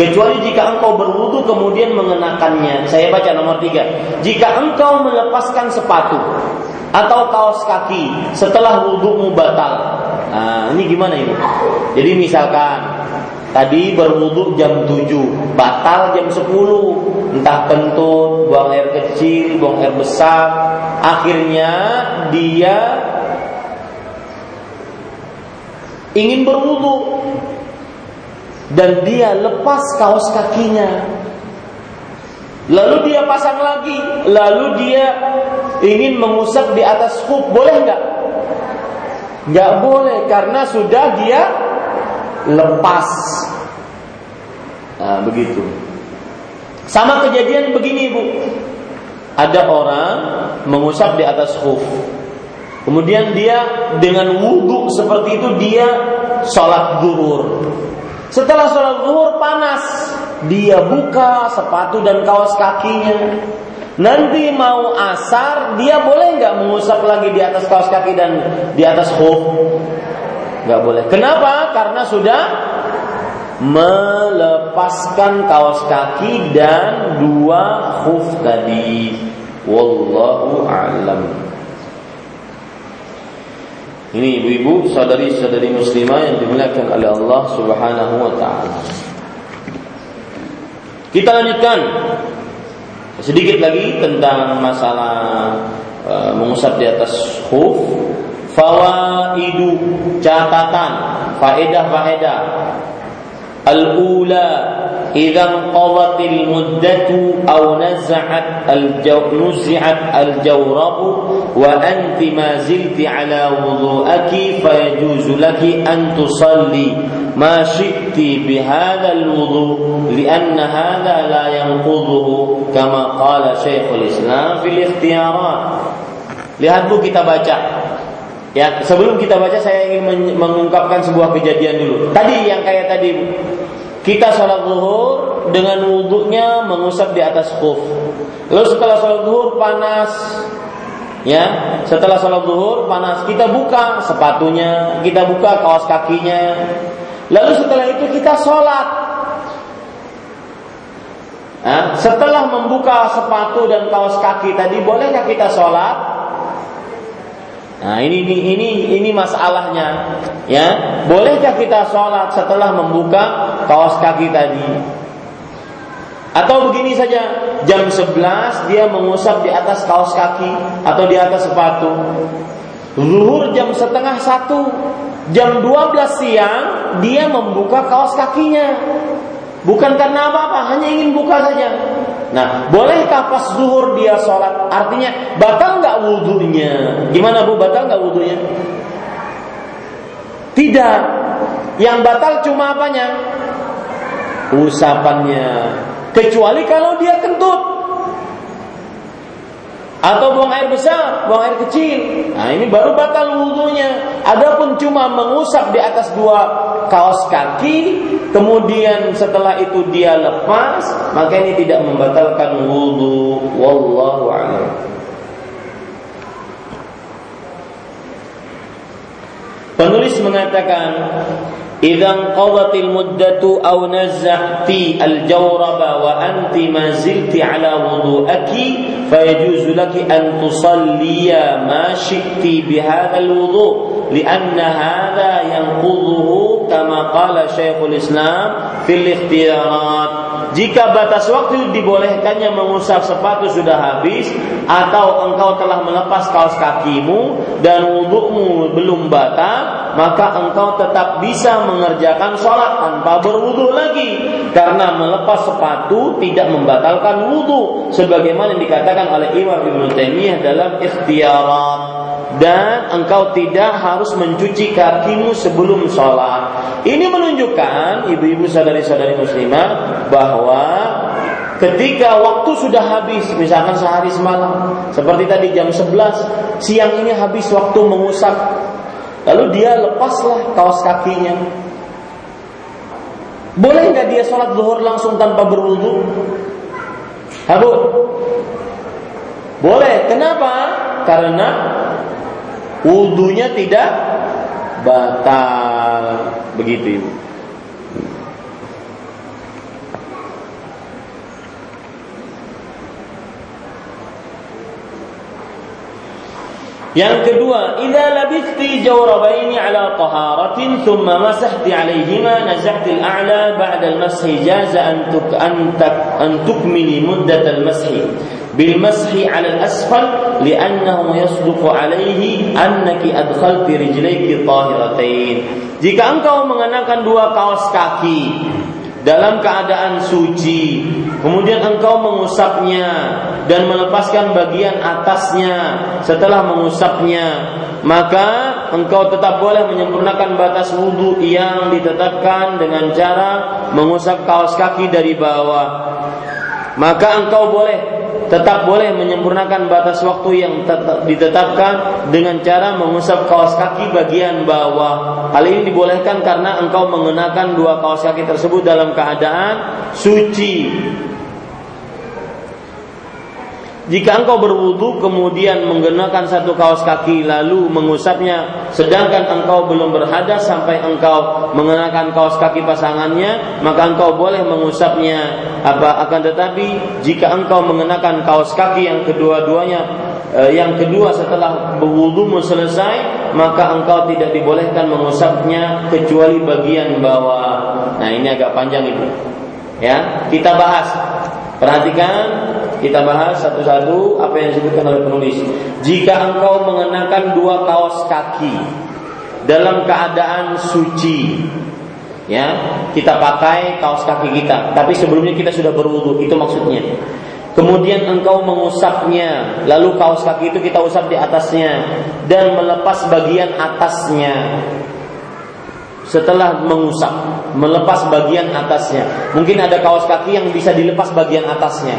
kecuali jika engkau berwudu kemudian mengenakannya. Saya baca nomor tiga. Jika engkau melepaskan sepatu atau kaos kaki setelah wudhumu batal. Nah ini gimana ini? Jadi misalkan Tadi berwudhu jam 7, batal jam 10. Entah kentut, buang air kecil, buang air besar. Akhirnya dia ingin berwudhu dan dia lepas kaos kakinya. Lalu dia pasang lagi, lalu dia ingin mengusap di atas kub, boleh nggak? Nggak boleh karena sudah dia lepas. Nah, begitu. Sama kejadian begini, Bu. Ada orang mengusap di atas khuf. Kemudian dia dengan wudhu seperti itu dia sholat zuhur. Setelah sholat zuhur panas, dia buka sepatu dan kaos kakinya. Nanti mau asar, dia boleh nggak mengusap lagi di atas kaos kaki dan di atas khuf? Nggak boleh. Kenapa? Karena sudah melepaskan kaos kaki dan dua khuf tadi. Wallahu a'lam. Ini ibu-ibu, saudari-saudari muslimah yang dimuliakan oleh Allah Subhanahu wa taala. Kita lanjutkan sedikit lagi tentang masalah uh, mengusap di atas khuf Fawaidu catatan faedah-faedah. Al-ula idza qadatil muddatu aw naz'at al-jaw nuzi'at al-jawrab wa anti ma zilti ala wudu'aki fayajuzu laki an tusalli ma syi'ti bihadha al-wudu' lianna hadha la yanqudhuhu kama qala Syekhul Islam fil ikhtiyarat. Lihat Bu kita baca Ya, sebelum kita baca saya ingin mengungkapkan sebuah kejadian dulu. Tadi yang kayak tadi kita sholat zuhur dengan wudhunya mengusap di atas khuf. Lalu setelah sholat zuhur panas, ya setelah sholat zuhur panas kita buka sepatunya, kita buka kaos kakinya. Lalu setelah itu kita sholat. Nah, setelah membuka sepatu dan kaos kaki tadi bolehkah kita sholat? Nah ini ini ini ini masalahnya, ya. Bolehkah kita sholat setelah membuka kaos kaki tadi? Atau begini saja, jam 11 dia mengusap di atas kaos kaki atau di atas sepatu. Zuhur jam setengah satu, jam 12 siang dia membuka kaos kakinya. Bukan karena apa-apa, hanya ingin buka saja. Nah, bolehkah pas zuhur dia sholat? Artinya batal nggak wudhunya? Gimana bu? Batal nggak wudhunya? Tidak. Yang batal cuma apanya? Usapannya. Kecuali kalau dia kentut atau buang air besar, buang air kecil. Nah, ini baru batal wudhunya. Adapun cuma mengusap di atas dua kaos kaki, kemudian setelah itu dia lepas, maka ini tidak membatalkan wudhu. Wallahu a'lam. Penulis mengatakan إذا انقضت المدة أو نزعت الجورب وأنت ما زلت على وضوءك فيجوز لك أن تصلي ما شئت بهذا الوضوء لأن هذا ينقضه كما قال شيخ الإسلام في الاختيارات Jika batas waktu dibolehkannya mengusap sepatu sudah habis atau engkau telah melepas kaos kakimu dan wudhumu belum batal, maka engkau tetap bisa mengerjakan sholat tanpa berwudhu lagi karena melepas sepatu tidak membatalkan wudhu sebagaimana yang dikatakan oleh Imam Ibnu Taimiyah dalam ikhtiarat dan engkau tidak harus mencuci kakimu sebelum sholat. Ini menunjukkan ibu-ibu sadari-sadari muslimah bahwa ketika waktu sudah habis, misalkan sehari semalam, seperti tadi jam 11, siang ini habis waktu mengusap, lalu dia lepaslah kaos kakinya. Boleh nggak dia sholat zuhur langsung tanpa berwudu? Habu? Boleh. Kenapa? Karena wudhunya tidak batal. Begitu ibu. Yang kedua, idza labisti jawrabaini ala taharatin thumma masahti alaihima nazahti al-a'la ba'da al-mashi jaza an tuk an, tak, an tukmili muddat al-mashi bil mashi ala al-asfal li'annahu yasduqu alaihi annaki adkhalti rijlaiki tahiratain. Jika engkau mengenakan dua kaos kaki dalam keadaan suci, kemudian engkau mengusapnya dan melepaskan bagian atasnya setelah mengusapnya, maka engkau tetap boleh menyempurnakan batas wudhu yang ditetapkan dengan cara mengusap kaos kaki dari bawah. Maka engkau boleh tetap boleh menyempurnakan batas waktu yang ditetapkan dengan cara mengusap kaos kaki bagian bawah. Hal ini dibolehkan karena engkau mengenakan dua kaos kaki tersebut dalam keadaan suci. Jika engkau berwudu kemudian menggunakan satu kaos kaki lalu mengusapnya sedangkan engkau belum berhadas sampai engkau mengenakan kaos kaki pasangannya maka engkau boleh mengusapnya apa akan tetapi jika engkau mengenakan kaos kaki yang kedua-duanya eh, yang kedua setelah berwudu selesai maka engkau tidak dibolehkan mengusapnya kecuali bagian bawah. Nah, ini agak panjang itu. Ya, kita bahas. Perhatikan kita bahas satu-satu apa yang disebutkan oleh penulis. Jika engkau mengenakan dua kaos kaki dalam keadaan suci, ya, kita pakai kaos kaki kita, tapi sebelumnya kita sudah berwudu, itu maksudnya. Kemudian engkau mengusapnya, lalu kaos kaki itu kita usap di atasnya dan melepas bagian atasnya setelah mengusap, melepas bagian atasnya. Mungkin ada kaos kaki yang bisa dilepas bagian atasnya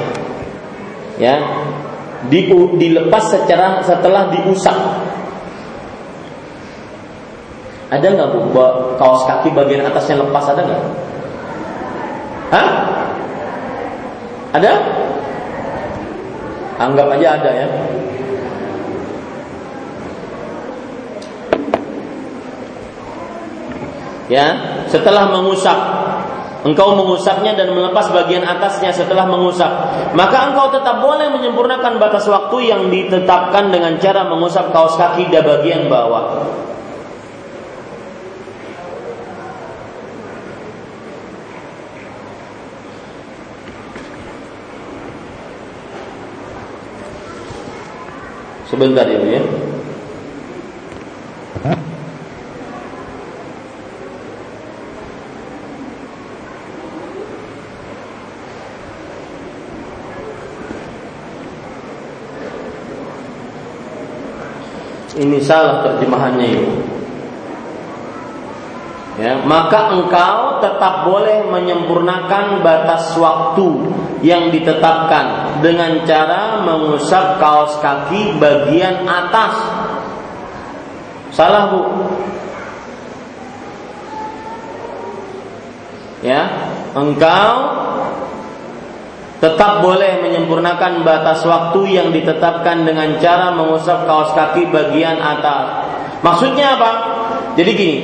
ya di, dilepas secara setelah diusap ada nggak bu kaos kaki bagian atasnya lepas ada nggak? Hah? Ada? Anggap aja ada ya. Ya, setelah mengusap engkau mengusapnya dan melepas bagian atasnya setelah mengusap, maka engkau tetap boleh menyempurnakan batas waktu yang ditetapkan dengan cara mengusap kaos kaki dan bagian bawah. Sebentar ya. Ini salah terjemahannya itu. Ya, maka engkau tetap boleh menyempurnakan batas waktu yang ditetapkan dengan cara mengusap kaos kaki bagian atas. Salah bu? Ya, engkau tetap boleh menyempurnakan batas waktu yang ditetapkan dengan cara mengusap kaos kaki bagian atas. Maksudnya apa? Jadi gini,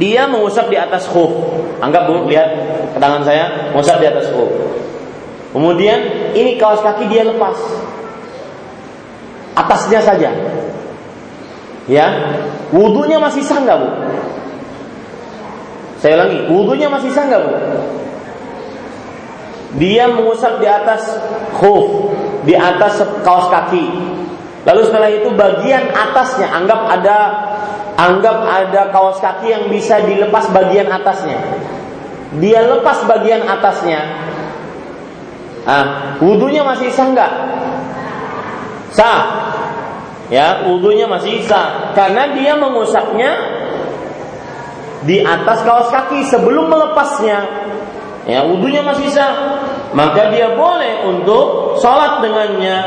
dia mengusap di atas khuf. Anggap bu, lihat ke tangan saya, mengusap di atas khuf. Kemudian ini kaos kaki dia lepas, atasnya saja. Ya, wudhunya masih sah nggak bu? Saya ulangi, wudhunya masih sah nggak bu? Dia mengusap di atas khuf, di atas kaos kaki. Lalu setelah itu bagian atasnya anggap ada anggap ada kaos kaki yang bisa dilepas bagian atasnya. Dia lepas bagian atasnya. Ah, wudhunya masih sah nggak? Sah. Ya, wudhunya masih sah karena dia mengusapnya di atas kaos kaki sebelum melepasnya ya wudhunya masih sah, maka dia boleh untuk sholat dengannya.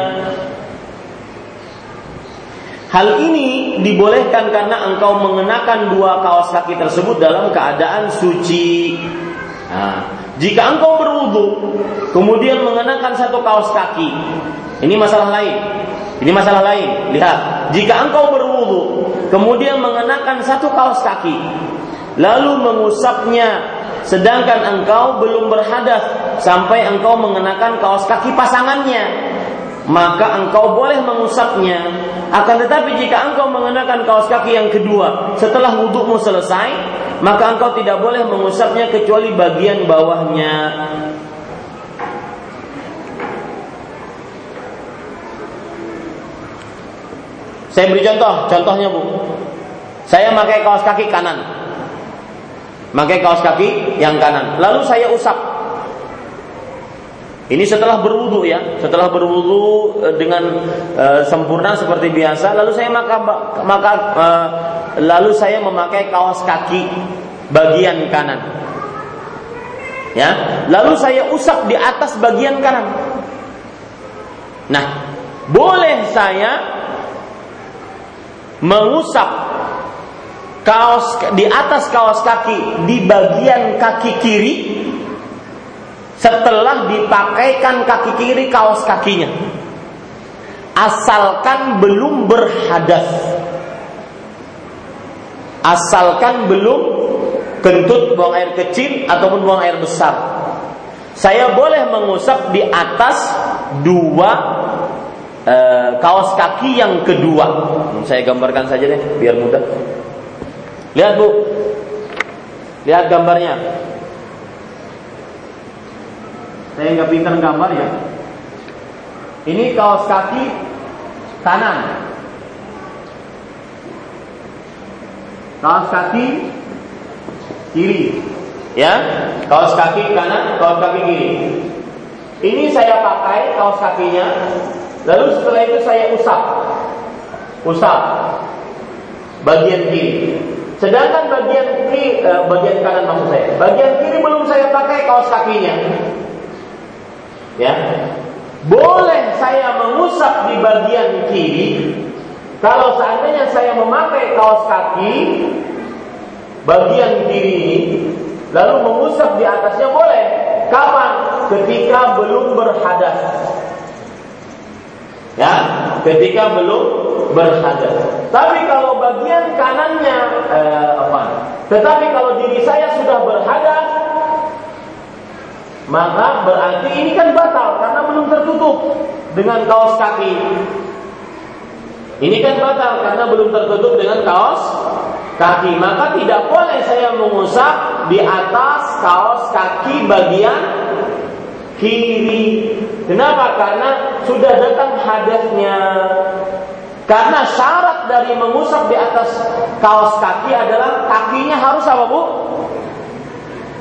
Hal ini dibolehkan karena engkau mengenakan dua kaos kaki tersebut dalam keadaan suci. Nah, jika engkau berwudu kemudian mengenakan satu kaos kaki, ini masalah lain. Ini masalah lain. Lihat, jika engkau berwudu kemudian mengenakan satu kaos kaki, lalu mengusapnya sedangkan engkau belum berhadas sampai engkau mengenakan kaos kaki pasangannya, maka engkau boleh mengusapnya. Akan tetapi jika engkau mengenakan kaos kaki yang kedua setelah wudhumu selesai, maka engkau tidak boleh mengusapnya kecuali bagian bawahnya. Saya beri contoh, contohnya Bu. Saya pakai kaos kaki kanan. Pakai kaos kaki yang kanan. Lalu saya usap ini setelah berwudu ya, setelah berwudu eh, dengan uh, sempurna seperti biasa, lalu saya maka maka uh, lalu saya memakai kaos kaki bagian kanan. Ya, lalu saya usap di atas bagian kanan. Nah, boleh saya mengusap kaos di atas kaos kaki di bagian kaki kiri setelah dipakaikan kaki kiri kaos kakinya. Asalkan belum berhadas. Asalkan belum kentut buang air kecil ataupun buang air besar. Saya boleh mengusap di atas dua e, kaos kaki yang kedua. Saya gambarkan saja deh biar mudah. Lihat Bu. Lihat gambarnya. Saya nggak pintar gambar ya. Ini kaos kaki kanan. Kaos kaki kiri. Ya, kaos kaki kanan, kaos kaki kiri. Ini saya pakai kaos kakinya, lalu setelah itu saya usap. Usap bagian kiri. Sedangkan bagian kiri, eh, bagian kanan maksud saya, bagian kiri belum saya pakai kaos kakinya. Ya. Boleh saya mengusap di bagian kiri kalau seandainya saya memakai kaos kaki bagian kiri ini lalu mengusap di atasnya boleh. Kapan? Ketika belum berhadas. Ya, ketika belum berhadas. Tapi kalau bagian kanannya eh, apa? Tetapi kalau diri saya sudah berhadas, maka berarti ini kan batal karena belum tertutup dengan kaos kaki. Ini kan batal karena belum tertutup dengan kaos kaki. Maka tidak boleh saya mengusap di atas kaos kaki bagian kiri. Kenapa? Karena sudah datang hadasnya. Karena syarat dari mengusap di atas kaos kaki adalah kakinya harus apa bu?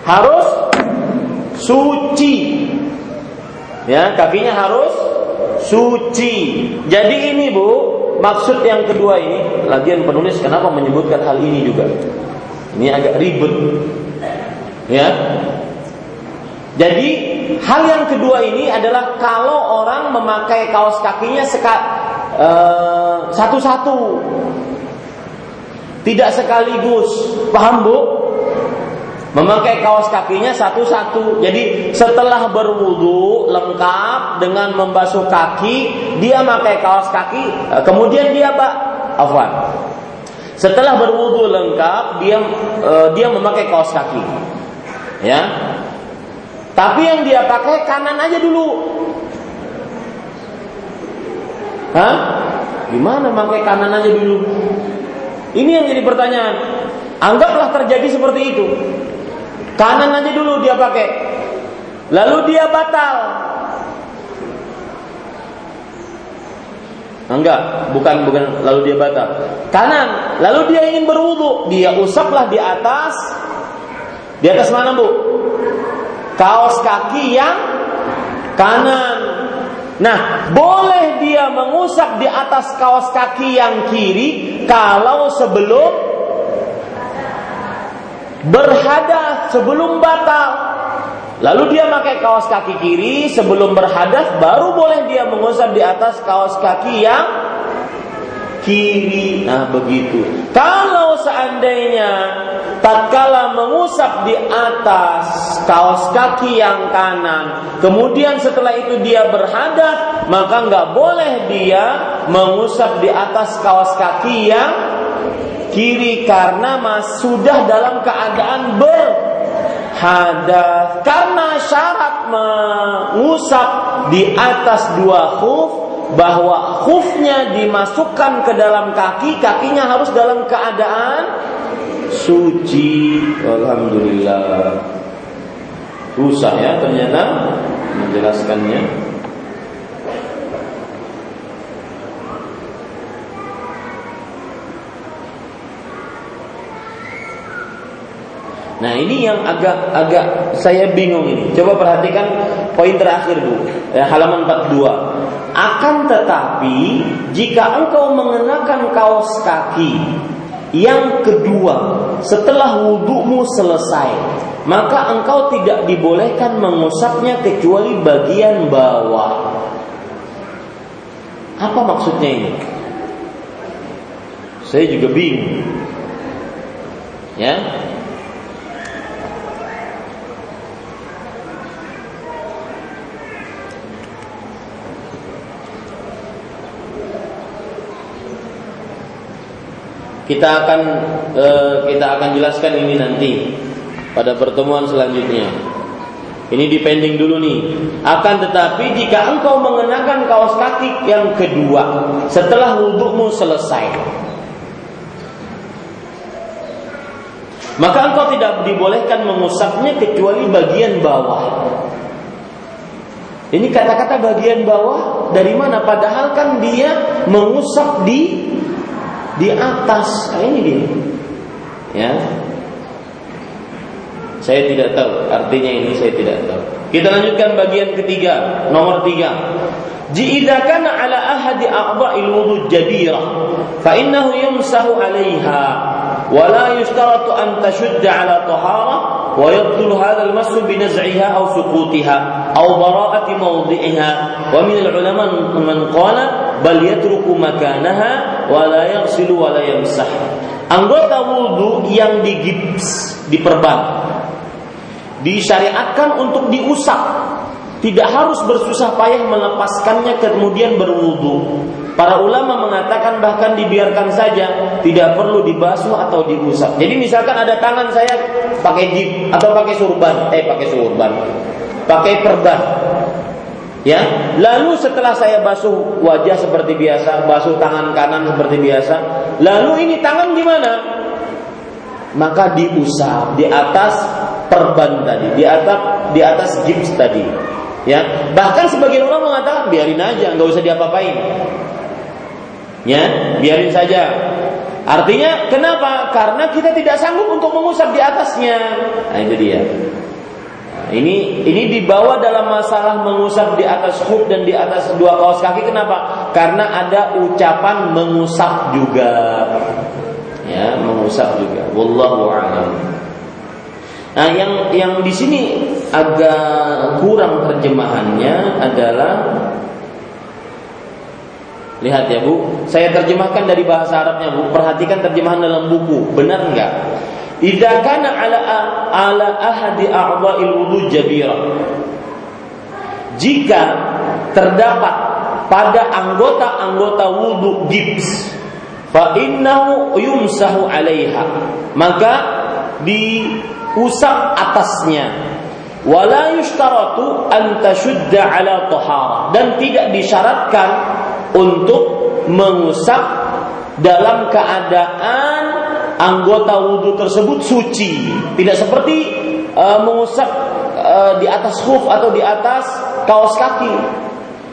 Harus suci. Ya, kakinya harus suci. Jadi ini Bu, maksud yang kedua ini, lagian penulis kenapa menyebutkan hal ini juga? Ini agak ribet. Ya. Jadi hal yang kedua ini adalah kalau orang memakai kaos kakinya seka, uh, satu-satu, tidak sekaligus, paham bu? Memakai kaos kakinya satu-satu. Jadi setelah berwudu lengkap dengan membasuh kaki, dia memakai kaos kaki, eh, kemudian dia pak afwan. Setelah berwudu lengkap, dia uh, dia memakai kaos kaki. Ya. Tapi yang dia pakai kanan aja dulu. Hah? Gimana memakai kanan aja dulu? Ini yang jadi pertanyaan. Anggaplah terjadi seperti itu. Kanan aja dulu dia pakai. Lalu dia batal. Enggak, bukan bukan lalu dia batal. Kanan, lalu dia ingin berwudu, dia usaplah di atas. Di atas mana, Bu? Kaos kaki yang kanan. Nah, boleh dia mengusap di atas kaos kaki yang kiri kalau sebelum berhadas sebelum batal. Lalu dia pakai kaos kaki kiri sebelum berhadas baru boleh dia mengusap di atas kaos kaki yang kiri. Nah, begitu. Kalau seandainya tatkala mengusap di atas kaos kaki yang kanan, kemudian setelah itu dia berhadap, maka nggak boleh dia mengusap di atas kaos kaki yang kiri karena mas sudah dalam keadaan berhadas. Karena syarat mengusap di atas dua khuf bahwa khufnya dimasukkan ke dalam kaki, kakinya harus dalam keadaan suci. Alhamdulillah. Susah ya ternyata menjelaskannya. Nah ini yang agak agak saya bingung ini. Coba perhatikan poin terakhir dulu, ya, halaman 42. Akan tetapi jika engkau mengenakan kaos kaki yang kedua, setelah wudhumu selesai, maka engkau tidak dibolehkan mengusapnya kecuali bagian bawah. Apa maksudnya ini? Saya juga bingung. Ya, Kita akan e, kita akan jelaskan ini nanti pada pertemuan selanjutnya. Ini dipending dulu nih. Akan tetapi jika engkau mengenakan kaos kaki yang kedua setelah wudhumu selesai, maka engkau tidak dibolehkan mengusapnya kecuali bagian bawah. Ini kata-kata bagian bawah dari mana? Padahal kan dia mengusap di di atas. Nah, ini dia. Ya. Saya tidak tahu. Artinya ini saya tidak tahu. Kita lanjutkan bagian ketiga. Nomor tiga. Jika ala ahadi a'dha'il wudu jabira fa innahu yumsahu 'alayha wa la yushtaratu an tashudda 'ala tahara. Wa yabtul hadha al-masu bi naz'iha aw suqutiha aw bara'ati mawdi'iha. Wa min al-ulama man qala bal yatruku makanaha wala yaghsilu wala yamsah. Anggota wudhu yang digips, diperban, disyariatkan untuk diusap. Tidak harus bersusah payah melepaskannya kemudian berwudhu. Para ulama mengatakan bahkan dibiarkan saja, tidak perlu dibasuh atau diusap. Jadi misalkan ada tangan saya pakai jib atau pakai surban, eh pakai surban, pakai perban, Ya, lalu setelah saya basuh wajah seperti biasa, basuh tangan kanan seperti biasa, lalu ini tangan gimana? Maka diusap di atas perban tadi, di atas di atas gips tadi. Ya, bahkan sebagian orang mengatakan biarin aja, nggak usah diapa-apain. Ya, biarin saja. Artinya kenapa? Karena kita tidak sanggup untuk mengusap di atasnya. Nah, itu dia. Ini ini dibawa dalam masalah mengusap di atas khuf dan di atas dua kaos kaki. Kenapa? Karena ada ucapan mengusap juga. Ya, mengusap juga. Wallahu a'lam. Nah, yang yang di sini agak kurang terjemahannya adalah Lihat ya Bu, saya terjemahkan dari bahasa Arabnya Bu. Perhatikan terjemahan dalam buku, benar nggak? Idza kana ala ala ahadi a'dha'il wudu jabira. Jika terdapat pada anggota-anggota wudu gips, fa innahu yumsahu 'alaiha. Maka diusap atasnya. Wala yushtaratu an tashudda 'ala tahara dan tidak disyaratkan untuk mengusap dalam keadaan anggota wudhu tersebut suci, tidak seperti uh, mengusap uh, di atas khuf atau di atas kaos kaki.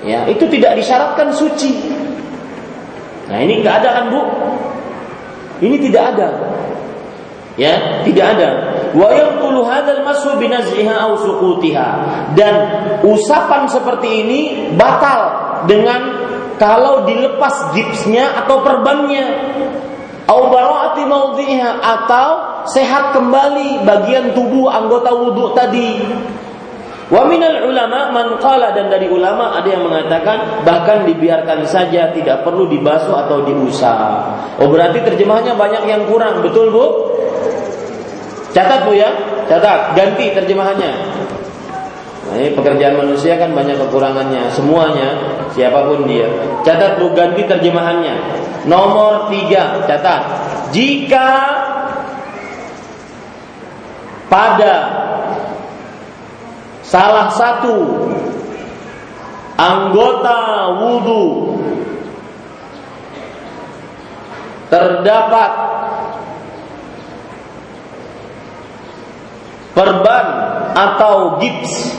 Ya, itu tidak disyaratkan suci. Nah, ini nggak ada kan, Bu? Ini tidak ada. Ya, tidak ada. Wa yaqulu hadzal mashu binaz'iha aw suqutiha. Dan usapan seperti ini batal dengan kalau dilepas gipsnya atau perbannya au bara'ati maudhiha atau sehat kembali bagian tubuh anggota wudhu tadi. Wa minal ulama man qala dan dari ulama ada yang mengatakan bahkan dibiarkan saja tidak perlu dibasuh atau diusap. Oh berarti terjemahannya banyak yang kurang, betul Bu? Catat Bu ya, catat, ganti terjemahannya. Nah, ini pekerjaan manusia kan banyak kekurangannya, semuanya, siapa pun dia. Catat Bu, ganti terjemahannya. Nomor tiga, catat. Jika pada salah satu anggota wudhu terdapat perban atau gips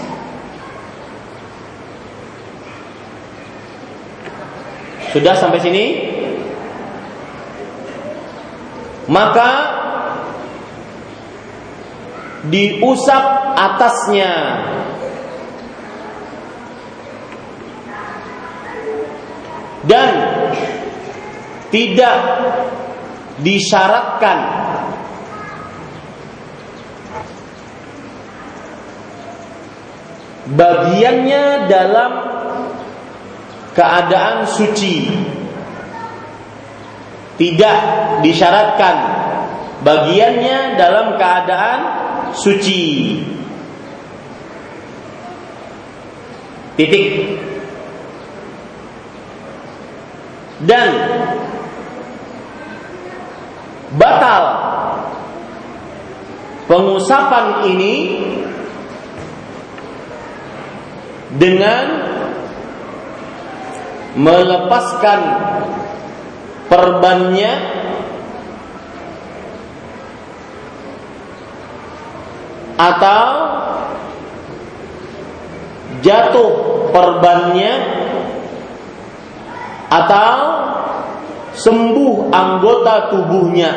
Sudah sampai sini? Maka diusap atasnya dan tidak disyaratkan bagiannya dalam keadaan suci. Tidak disyaratkan bagiannya dalam keadaan suci. Titik. Dan batal pengusapan ini dengan melepaskan perbannya atau jatuh perbannya atau sembuh anggota tubuhnya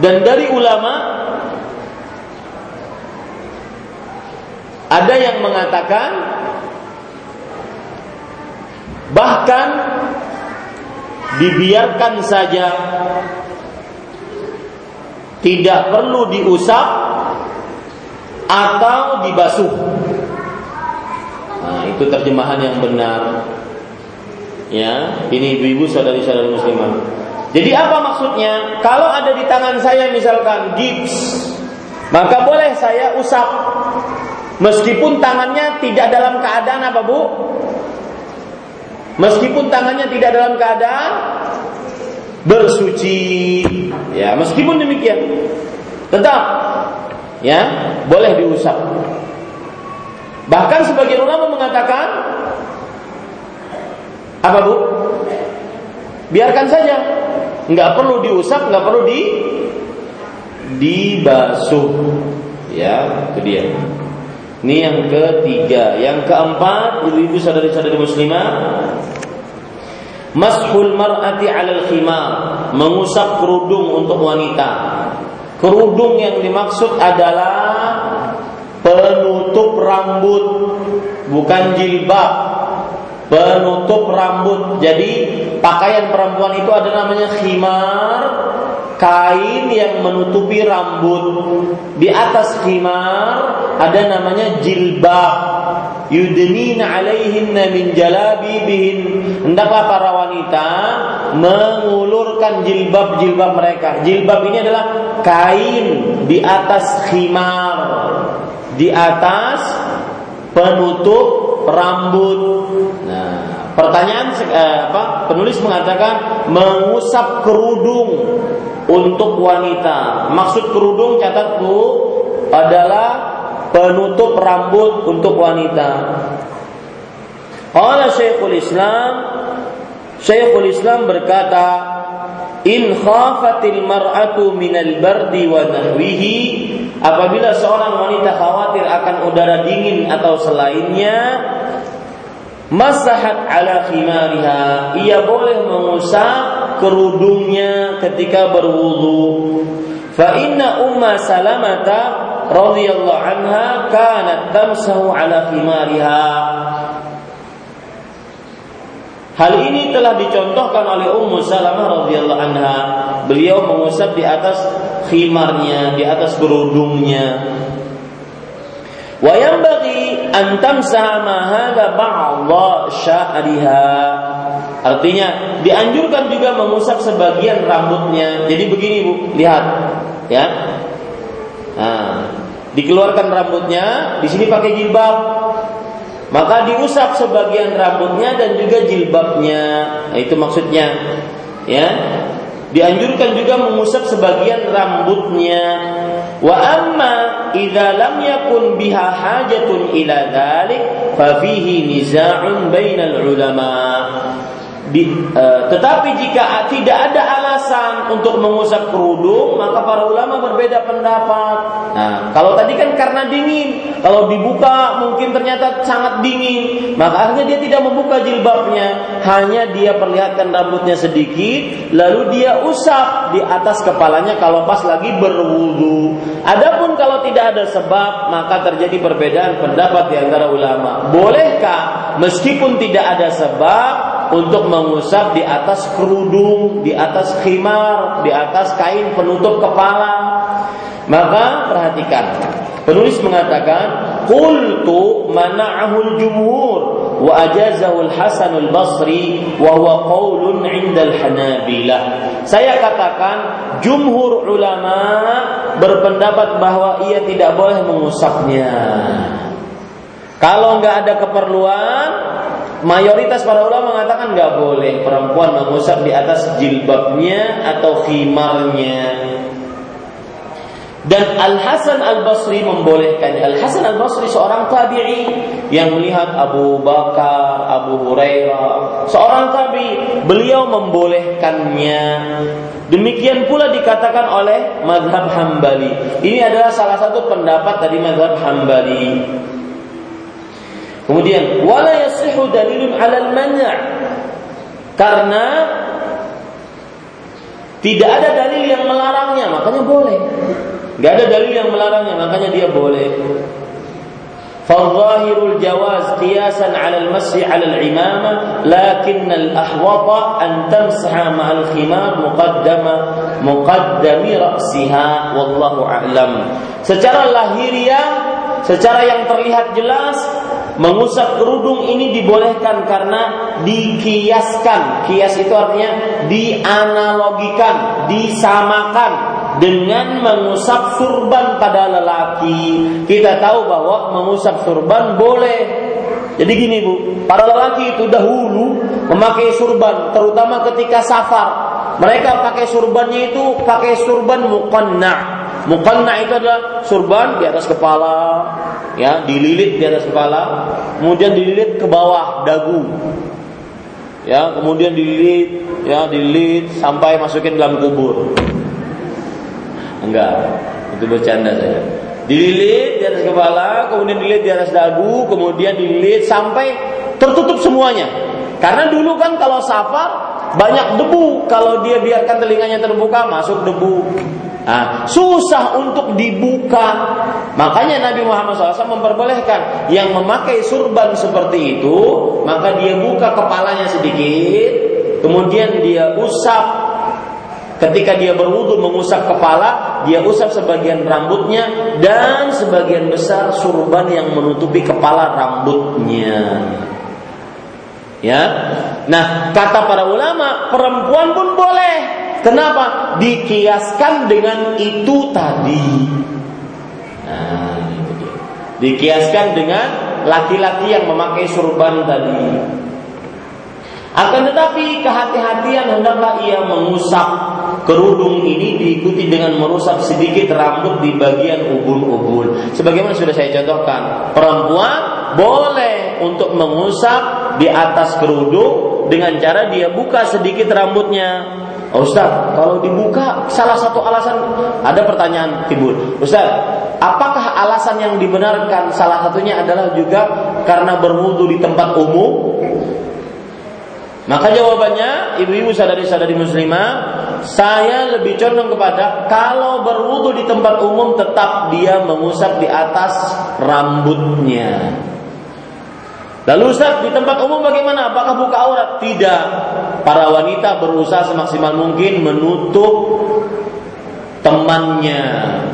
dan dari ulama ada yang mengatakan bahkan dibiarkan saja tidak perlu diusap atau dibasuh. Nah, itu terjemahan yang benar. Ya, ini ibu-ibu saudari-saudari muslimah. Jadi apa maksudnya? Kalau ada di tangan saya misalkan gips, maka boleh saya usap meskipun tangannya tidak dalam keadaan apa, Bu? Meskipun tangannya tidak dalam keadaan bersuci. Ya, meskipun demikian. Tetap ya boleh diusap. Bahkan sebagian ulama mengatakan apa bu? Biarkan saja, nggak perlu diusap, nggak perlu di dibasuh. Ya, itu dia. Ini yang ketiga, yang keempat, ibu-ibu saudari-saudari muslimah, Mashul mar'ati 'alal khimar, mengusap kerudung untuk wanita. Kerudung yang dimaksud adalah penutup rambut, bukan jilbab. Penutup rambut. Jadi pakaian perempuan itu ada namanya khimar, kain yang menutupi rambut. Di atas khimar ada namanya jilbab. Yudnina alaihinna min jalabibihin. Hendaklah para wanita mengulurkan jilbab-jilbab mereka. Jilbab ini adalah kain di atas khimar. Di atas penutup rambut pertanyaan eh, apa penulis mengatakan mengusap kerudung untuk wanita maksud kerudung catatku adalah penutup rambut untuk wanita. Qala Syekhul Islam Syekhul Islam berkata, "In khafatil mar'atu minal bardi wa nahwihi" Apabila seorang wanita khawatir akan udara dingin atau selainnya, masahat ala khimariha. Ia boleh mengusap kerudungnya ketika berwudu. Fa inna umma salamata radhiyallahu anha kanat tamsahu ala khimariha. Hal ini telah dicontohkan oleh Ummu Salamah radhiyallahu anha. Beliau mengusap di atas khimarnya, di atas kerudungnya. Wa yanbaghi an tamsaha ma hadha ba'dha sya'riha. Artinya dianjurkan juga mengusap sebagian rambutnya. Jadi begini Bu, lihat ya. Nah, dikeluarkan rambutnya, di sini pakai jilbab. Maka diusap sebagian rambutnya dan juga jilbabnya. Nah, itu maksudnya. Ya. Dianjurkan juga mengusap sebagian rambutnya. Wa amma idza lam yakun biha hajatun ila dzalik fa fihi niza'un bainal ulama. Di, uh, tetapi jika tidak ada alasan untuk mengusap kerudung, maka para ulama berbeda pendapat. Nah, kalau tadi kan karena dingin, kalau dibuka mungkin ternyata sangat dingin, maka akhirnya dia tidak membuka jilbabnya, hanya dia perlihatkan rambutnya sedikit, lalu dia usap di atas kepalanya kalau pas lagi berwudu. Adapun kalau tidak ada sebab, maka terjadi perbedaan pendapat di antara ulama. Bolehkah meskipun tidak ada sebab untuk mengusap di atas kerudung, di atas khimar, di atas kain penutup kepala. Maka perhatikan, penulis mengatakan, "Qultu mana'ahu jumhur wa ajazahu al-Hasan al-Basri wa huwa qaulun 'inda al-Hanabilah." Saya katakan jumhur ulama berpendapat bahwa ia tidak boleh mengusapnya. Kalau nggak ada keperluan, mayoritas para ulama mengatakan nggak boleh perempuan mengusap di atas jilbabnya atau khimarnya. Dan Al Hasan Al Basri membolehkan. Al Hasan Al Basri seorang tabi'i yang melihat Abu Bakar, Abu Hurairah, seorang tabi, beliau membolehkannya. Demikian pula dikatakan oleh Madhab Hambali. Ini adalah salah satu pendapat dari Madhab Hambali. Kemudian wala yasihu dalilun 'alal man' karena tidak ada dalil yang melarangnya, makanya boleh. Gak ada dalil yang melarangnya, makanya dia boleh. فالظاهر الجواز قياسا على المسح على العمامة لكن الأحوط أن تمسح مع الخمار مقدم مقدم رأسها والله أعلم secara lahiriah secara yang terlihat jelas Mengusap kerudung ini dibolehkan karena dikiaskan. Kias itu artinya dianalogikan, disamakan dengan mengusap surban pada lelaki. Kita tahu bahwa mengusap surban boleh. Jadi gini Bu, para lelaki itu dahulu memakai surban terutama ketika safar. Mereka pakai surbannya itu pakai surban muqanna. Mukanna itu adalah surban di atas kepala, ya, dililit di atas kepala, kemudian dililit ke bawah dagu. Ya, kemudian dililit, ya, dililit sampai masukin dalam kubur. Enggak, itu bercanda saja. Dililit di atas kepala, kemudian dililit di atas dagu, kemudian dililit sampai tertutup semuanya. Karena dulu kan kalau safar banyak debu, kalau dia biarkan telinganya terbuka masuk debu. Nah, susah untuk dibuka. Makanya Nabi Muhammad SAW memperbolehkan yang memakai surban seperti itu, maka dia buka kepalanya sedikit, kemudian dia usap. Ketika dia berwudu mengusap kepala, dia usap sebagian rambutnya dan sebagian besar surban yang menutupi kepala rambutnya. Ya. Nah, kata para ulama, perempuan pun boleh. Kenapa? Dikiaskan dengan itu tadi. Nah, itu dia. Dikiaskan dengan laki-laki yang memakai surban tadi. Akan tetapi kehati-hatian hendaklah ia mengusap kerudung ini diikuti dengan merusak sedikit rambut di bagian ubul-ubul. Sebagaimana sudah saya contohkan, perempuan boleh untuk mengusap di atas kerudung dengan cara dia buka sedikit rambutnya. Oh, Ustaz, kalau dibuka salah satu alasan ada pertanyaan timbul. Ustaz, apakah alasan yang dibenarkan salah satunya adalah juga karena berwudu di tempat umum? Maka jawabannya, ibu-ibu sadari-sadari muslimah, saya lebih condong kepada kalau berwudu di tempat umum tetap dia mengusap di atas rambutnya. Lalu Ustaz di tempat umum bagaimana? Apakah buka aurat? Tidak. Para wanita berusaha semaksimal mungkin menutup temannya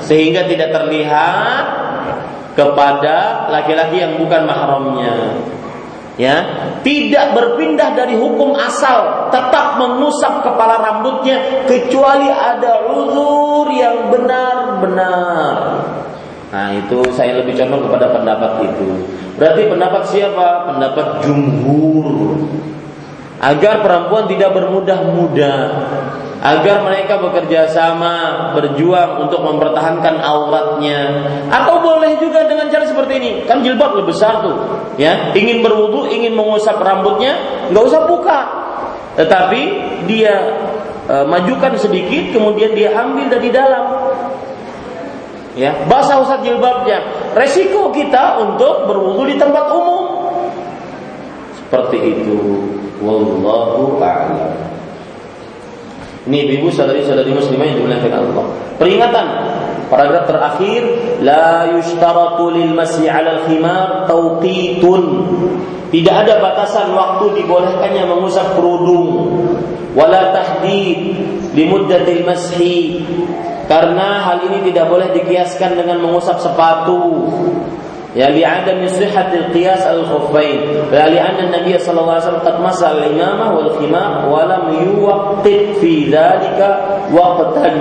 sehingga tidak terlihat kepada laki-laki yang bukan mahramnya. Ya, tidak berpindah dari hukum asal, tetap mengusap kepala rambutnya kecuali ada uzur yang benar-benar. Nah, itu saya lebih condong kepada pendapat itu. Berarti pendapat siapa? Pendapat jumhur. Agar perempuan tidak bermudah-mudah agar mereka bekerja sama berjuang untuk mempertahankan auratnya. Atau boleh juga dengan cara seperti ini. Kan jilbab lebih besar tuh ya. Ingin berwudu ingin mengusap rambutnya nggak usah buka. Tetapi dia e, majukan sedikit kemudian dia ambil dari dalam ya basah usap jilbabnya resiko kita untuk berwudu di tempat umum seperti itu Wallahu a'lam. Ini ibu saudari-saudari muslimah yang dimuliakan Allah. Peringatan paragraf terakhir la yushtaratu lil masyi 'ala al-khimar tawqitun. Tidak ada batasan waktu dibolehkannya mengusap kerudung wala tahdid li muddatil mashi karena hal ini tidak boleh dikiaskan dengan mengusap sepatu ya li'adami sihhatil qiyas al-khuffain la li'anna an-nabiy sallallahu alaihi wasallam qad masa al-imamah wal khimar wa lam yuwaqqit fi dhalika waqtan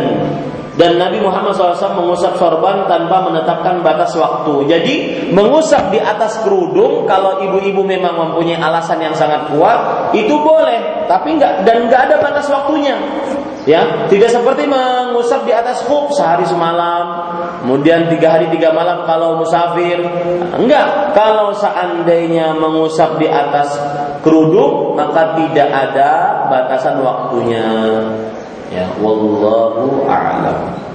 dan Nabi Muhammad SAW mengusap sorban tanpa menetapkan batas waktu. Jadi mengusap di atas kerudung kalau ibu-ibu memang mempunyai alasan yang sangat kuat itu boleh, tapi enggak dan enggak ada batas waktunya. Ya, tidak seperti mengusap di atas kuk sehari semalam, kemudian tiga hari tiga malam kalau musafir. Enggak, kalau seandainya mengusap di atas kerudung maka tidak ada batasan waktunya. Ya, wallahu a'lam.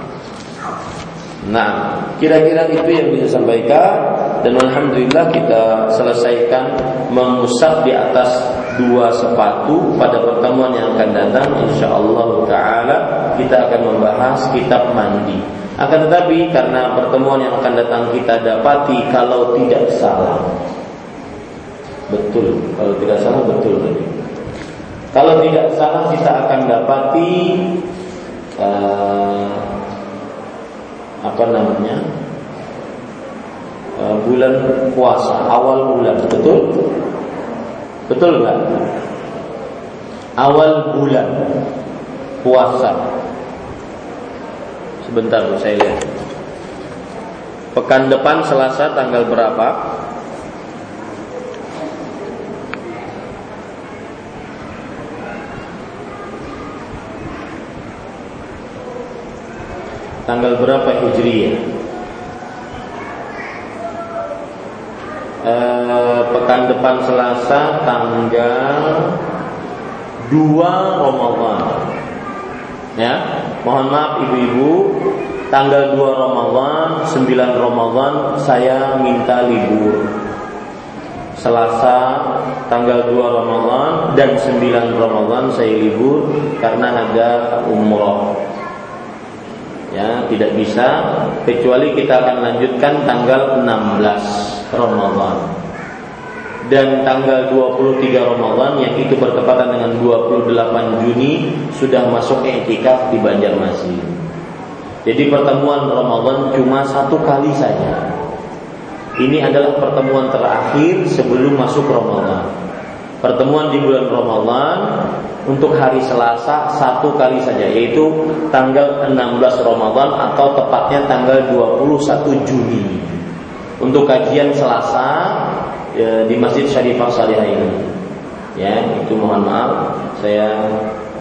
Nah, kira-kira itu yang bisa sampaikan dan alhamdulillah kita selesaikan mengusap di atas dua sepatu pada pertemuan yang akan datang insyaallah taala kita akan membahas kitab mandi. Akan tetapi karena pertemuan yang akan datang kita dapati kalau tidak salah. Betul, kalau tidak salah betul tadi. Kalau tidak salah kita akan dapati uh, apa namanya? Uh, bulan puasa awal bulan betul? Betul nggak? Awal bulan puasa. Sebentar saya lihat. Pekan depan Selasa tanggal berapa tanggal berapa Hijriah? Eh, pekan depan Selasa tanggal 2 Ramadan. Ya, mohon maaf ibu-ibu, tanggal 2 Ramadan, 9 Ramadan saya minta libur. Selasa tanggal 2 Ramadan dan 9 Ramadan saya libur karena ada umroh ya tidak bisa kecuali kita akan lanjutkan tanggal 16 Ramadan dan tanggal 23 Ramadan yang itu bertepatan dengan 28 Juni sudah masuk etikaf di Banjarmasin. Jadi pertemuan Ramadan cuma satu kali saja. Ini adalah pertemuan terakhir sebelum masuk Ramadan. Pertemuan di bulan Ramadan untuk hari Selasa satu kali saja yaitu tanggal 16 Ramadan atau tepatnya tanggal 21 Juni. Untuk kajian Selasa ya, di Masjid Syarifah Salihah ini ya itu mohon maaf saya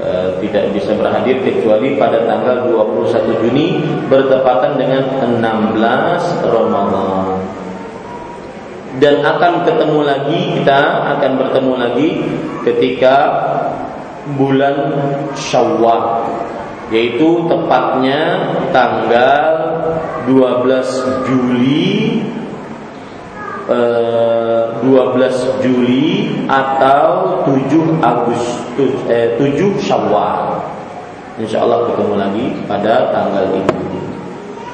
e, tidak bisa berhadir kecuali pada tanggal 21 Juni bertepatan dengan 16 Ramadan dan akan ketemu lagi kita akan bertemu lagi ketika bulan Syawal yaitu tepatnya tanggal 12 Juli eh, 12 Juli atau 7 Agustus eh, 7 Syawal. Insya Allah ketemu lagi pada tanggal itu.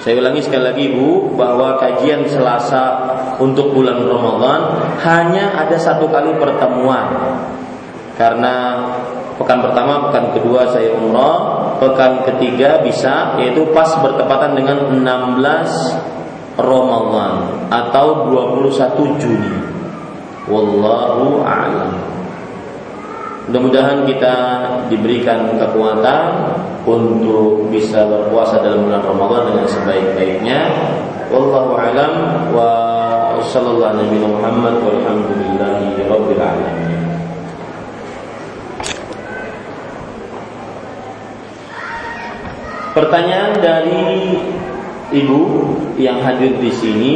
Saya ulangi sekali lagi Ibu bahwa kajian Selasa untuk bulan Ramadan hanya ada satu kali pertemuan karena Pekan pertama, pekan kedua saya umroh, pekan ketiga bisa yaitu pas bertepatan dengan 16 Ramadan atau 21 Juni. Wallahu a'lam. Mudah-mudahan kita diberikan kekuatan untuk bisa berpuasa dalam bulan Ramadan dengan sebaik-baiknya. Wallahu a'lam wa walhamdulillahi rabbil alamin. Pertanyaan dari ibu yang hadir di sini.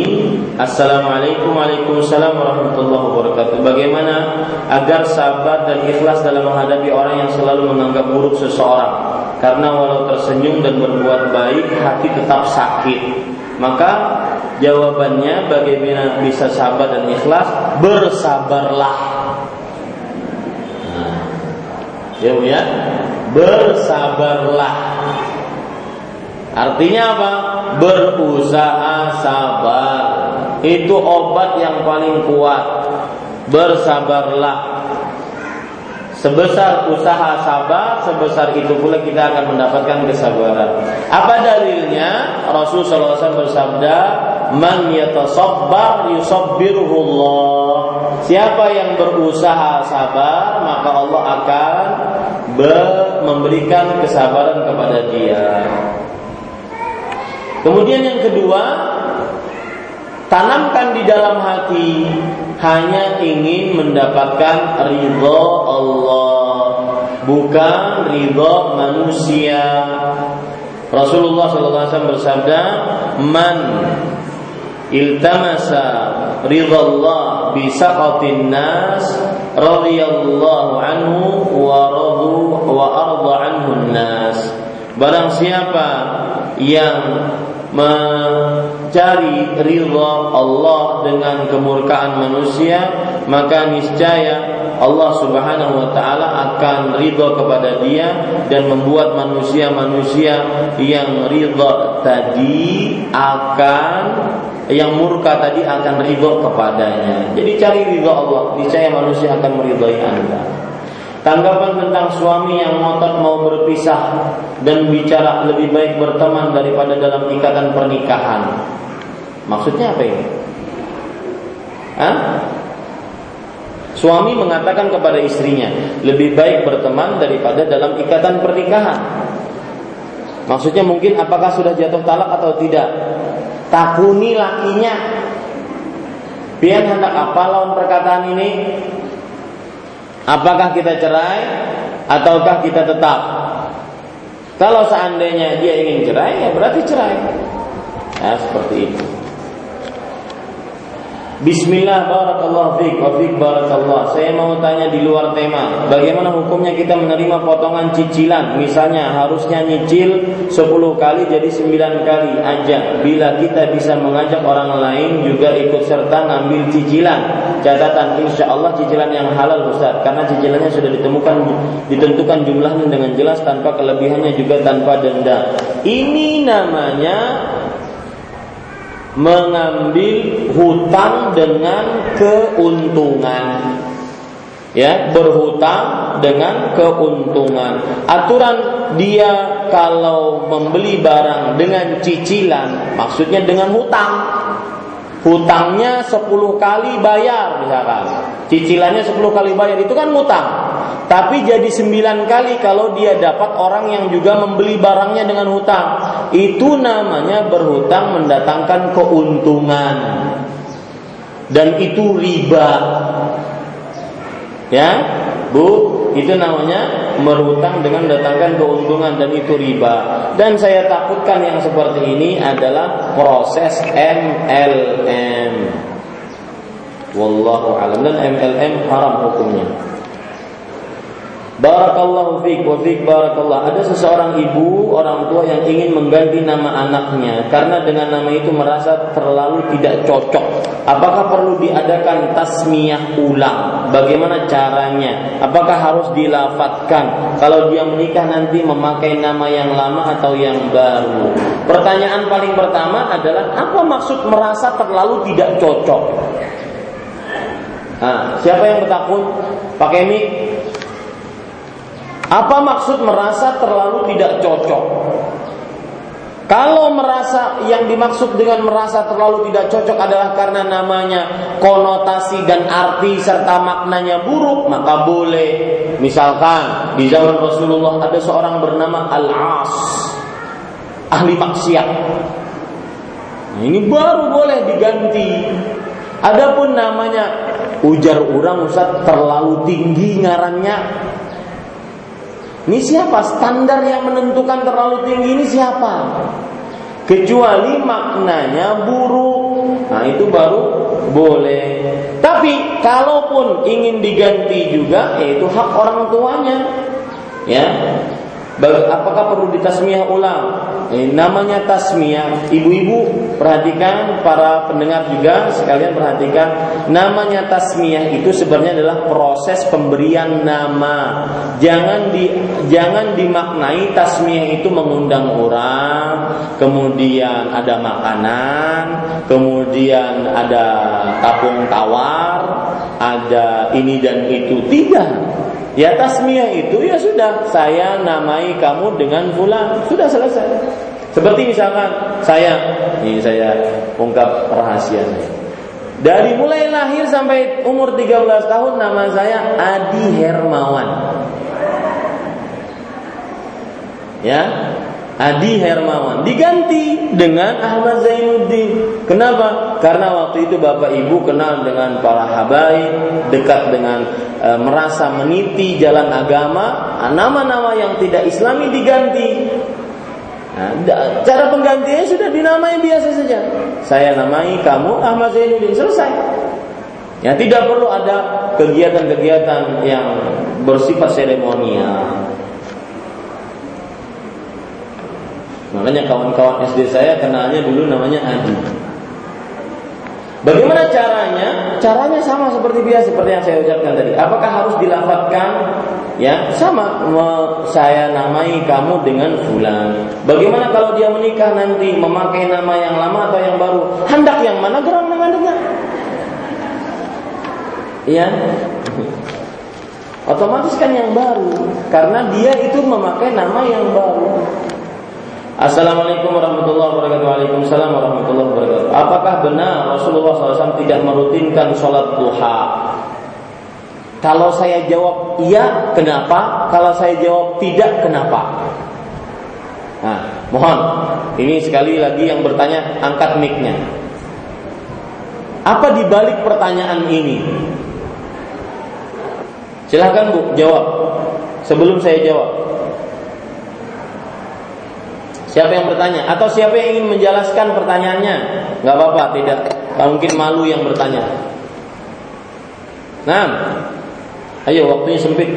Assalamualaikum Waalaikumsalam warahmatullahi wabarakatuh. Bagaimana agar sabar dan ikhlas dalam menghadapi orang yang selalu menganggap buruk seseorang? Karena walau tersenyum dan berbuat baik, hati tetap sakit. Maka jawabannya bagaimana bisa sabar dan ikhlas? Bersabarlah. Nah, ya, ya, bersabarlah. Artinya apa? Berusaha sabar. Itu obat yang paling kuat. Bersabarlah. Sebesar usaha sabar, sebesar itu pula kita akan mendapatkan kesabaran. Apa dalilnya? Rasul SAW bersabda, "Man yatasabbar yusabbiruhullah." Siapa yang berusaha sabar, maka Allah akan memberikan kesabaran kepada dia. Kemudian yang kedua, tanamkan di dalam hati hanya ingin mendapatkan ridho Allah, bukan ridho manusia. Rasulullah SAW bersabda, "Man iltamasa ridho Allah bisa nas radhiyallahu anhu wa radu wa arda anhu nas." Barang siapa yang mencari ridha Allah dengan kemurkaan manusia maka niscaya Allah Subhanahu wa taala akan ridha kepada dia dan membuat manusia-manusia yang ridha tadi akan yang murka tadi akan ridha kepadanya. Jadi cari ridha Allah, niscaya manusia akan meridhai Anda. Tanggapan tentang suami yang ngotot mau berpisah dan bicara lebih baik berteman daripada dalam ikatan pernikahan. Maksudnya apa ini? Hah? Suami mengatakan kepada istrinya, lebih baik berteman daripada dalam ikatan pernikahan. Maksudnya mungkin apakah sudah jatuh talak atau tidak? Takuni lakinya. Biar hendak apa lawan perkataan ini? Apakah kita cerai ataukah kita tetap? Kalau seandainya dia ingin cerai, ya berarti cerai. Ya, seperti itu. Bismillah barakallah fiq wa fiq barakallah. Saya mau tanya di luar tema. Bagaimana hukumnya kita menerima potongan cicilan? Misalnya harusnya nyicil 10 kali jadi 9 kali aja. Bila kita bisa mengajak orang lain juga ikut serta ngambil cicilan. Catatan insya Allah cicilan yang halal Ustaz karena cicilannya sudah ditemukan ditentukan jumlahnya dengan jelas tanpa kelebihannya juga tanpa denda. Ini namanya mengambil hutang dengan keuntungan. Ya berhutang dengan keuntungan. Aturan dia kalau membeli barang dengan cicilan maksudnya dengan hutang hutangnya 10 kali bayar misalkan cicilannya 10 kali bayar itu kan hutang tapi jadi sembilan kali kalau dia dapat orang yang juga membeli barangnya dengan hutang. Itu namanya berhutang mendatangkan keuntungan. Dan itu riba. Ya, Bu, itu namanya berhutang dengan mendatangkan keuntungan dan itu riba. Dan saya takutkan yang seperti ini adalah proses MLM. Wallahu alam dan MLM haram hukumnya. Barakallahu fiik wa fiik barakallah. Ada seseorang ibu, orang tua yang ingin mengganti nama anaknya karena dengan nama itu merasa terlalu tidak cocok. Apakah perlu diadakan tasmiyah ulang? Bagaimana caranya? Apakah harus dilafatkan? Kalau dia menikah nanti memakai nama yang lama atau yang baru? Pertanyaan paling pertama adalah apa maksud merasa terlalu tidak cocok? Nah, siapa yang bertakun? Pakai mic apa maksud merasa terlalu tidak cocok? Kalau merasa yang dimaksud dengan merasa terlalu tidak cocok adalah karena namanya konotasi dan arti serta maknanya buruk, maka boleh. Misalkan di zaman Rasulullah ada seorang bernama Al-As, ahli maksiat. Nah, ini baru boleh diganti. Adapun namanya ujar orang Ustaz terlalu tinggi ngarannya. Ini siapa? Standar yang menentukan terlalu tinggi ini siapa? Kecuali maknanya buruk. Nah, itu baru boleh. Tapi kalaupun ingin diganti juga yaitu hak orang tuanya. Ya, Apakah perlu ditasmiyah ulang? Eh, namanya tasmiyah. Ibu-ibu perhatikan, para pendengar juga sekalian perhatikan. Namanya tasmiyah itu sebenarnya adalah proses pemberian nama. Jangan di jangan dimaknai tasmiyah itu mengundang orang, kemudian ada makanan, kemudian ada tapung tawar, ada ini dan itu. Tidak. Ya tasmiyah itu ya sudah saya namai kamu dengan bulan sudah selesai. Seperti misalkan saya ini saya ungkap rahasia saya. Dari mulai lahir sampai umur 13 tahun nama saya Adi Hermawan. Ya, Adi Hermawan diganti dengan Ahmad Zainuddin. Kenapa? Karena waktu itu Bapak Ibu kenal dengan para habaib, dekat dengan e, merasa meniti jalan agama, nama-nama yang tidak Islami diganti. Nah, cara penggantinya sudah dinamai biasa saja. Saya namai kamu Ahmad Zainuddin selesai. Ya tidak perlu ada kegiatan-kegiatan yang bersifat seremonial. Makanya kawan-kawan SD saya kenalnya dulu namanya Adi. Bagaimana caranya? Caranya sama seperti biasa seperti yang saya ucapkan tadi. Apakah harus dilafatkan? Ya, sama saya namai kamu dengan fulan. Bagaimana kalau dia menikah nanti memakai nama yang lama atau yang baru? Hendak yang mana dengan dengar? Ya. Otomatis kan yang baru karena dia itu memakai nama yang baru. Assalamualaikum warahmatullahi wabarakatuh. Waalaikumsalam warahmatullahi wabarakatuh. Apakah benar Rasulullah SAW tidak merutinkan sholat duha? Kalau saya jawab iya, kenapa? Kalau saya jawab tidak, kenapa? Nah, mohon. Ini sekali lagi yang bertanya, angkat mic-nya. Apa dibalik pertanyaan ini? Silahkan Bu, jawab. Sebelum saya jawab. Siapa yang bertanya? Atau siapa yang ingin menjelaskan pertanyaannya? Gak apa-apa, tidak. Gak mungkin malu yang bertanya. Nah, ayo waktunya sempit.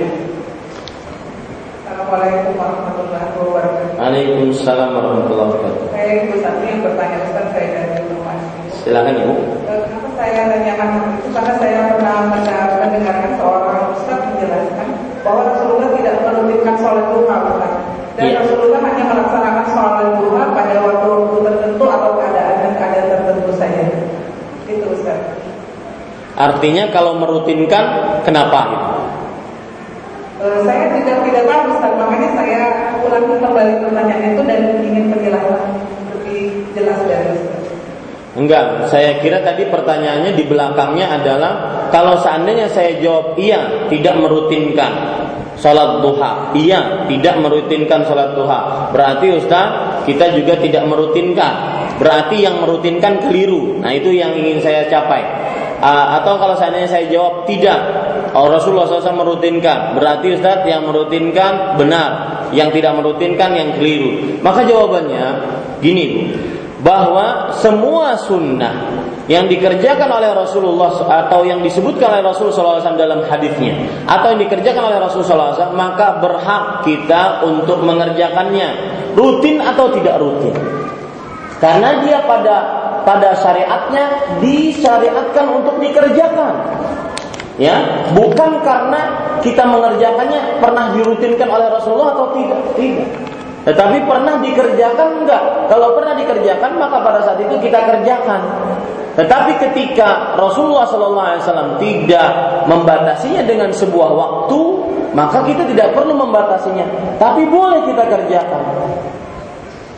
Assalamualaikum warahmatullahi wabarakatuh. Waalaikumsalam warahmatullahi wabarakatuh. Saya Ibu Sati yang bertanya Ustaz saya dari rumah. Silakan Ibu. Eh, kenapa saya tanyakan itu? Karena saya pernah mendengarkan seorang Ustaz menjelaskan bahwa Rasulullah tidak merutinkan sholat duha, dan yeah. Rasulullah hanya melaksanakan sholat duha pada waktu-waktu tertentu atau keadaan dan keadaan tertentu saja. Itu Ustaz. Artinya kalau merutinkan kenapa? Uh, saya tidak tidak tahu Ustaz, makanya saya ulangi kembali pertanyaan itu dan ingin penjelasan lebih jelas dari Ustaz. Enggak, saya kira tadi pertanyaannya di belakangnya adalah kalau seandainya saya jawab iya, tidak merutinkan, Salat duha. Iya, tidak merutinkan salat duha. Berarti Ustaz, kita juga tidak merutinkan. Berarti yang merutinkan keliru. Nah, itu yang ingin saya capai. Uh, atau kalau seandainya saya jawab tidak, oh, Rasulullah SAW merutinkan. Berarti Ustaz yang merutinkan benar, yang tidak merutinkan yang keliru. Maka jawabannya gini, bahwa semua sunnah yang dikerjakan oleh Rasulullah atau yang disebutkan oleh Rasulullah SAW dalam hadisnya atau yang dikerjakan oleh Rasulullah SAW maka berhak kita untuk mengerjakannya rutin atau tidak rutin. Karena dia pada pada syariatnya disyariatkan untuk dikerjakan. Ya bukan karena kita mengerjakannya pernah dirutinkan oleh Rasulullah atau tidak. Tidak tetapi pernah dikerjakan enggak? Kalau pernah dikerjakan maka pada saat itu kita kerjakan. Tetapi ketika Rasulullah SAW tidak membatasinya dengan sebuah waktu, maka kita tidak perlu membatasinya. Tapi boleh kita kerjakan.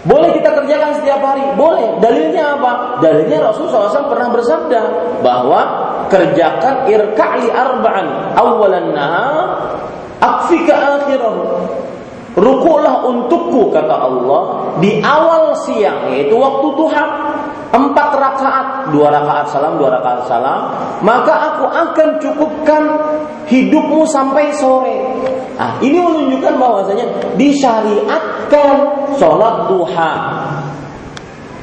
Boleh kita kerjakan setiap hari? Boleh. Dalilnya apa? Dalilnya Rasulullah SAW pernah bersabda bahwa kerjakan irka'li arba'an awalan nahar akfika akhirahu. Rukulah untukku kata Allah di awal siang yaitu waktu duha empat rakaat dua rakaat salam dua rakaat salam maka aku akan cukupkan hidupmu sampai sore. Nah, ini menunjukkan bahwasanya disyariatkan sholat duha.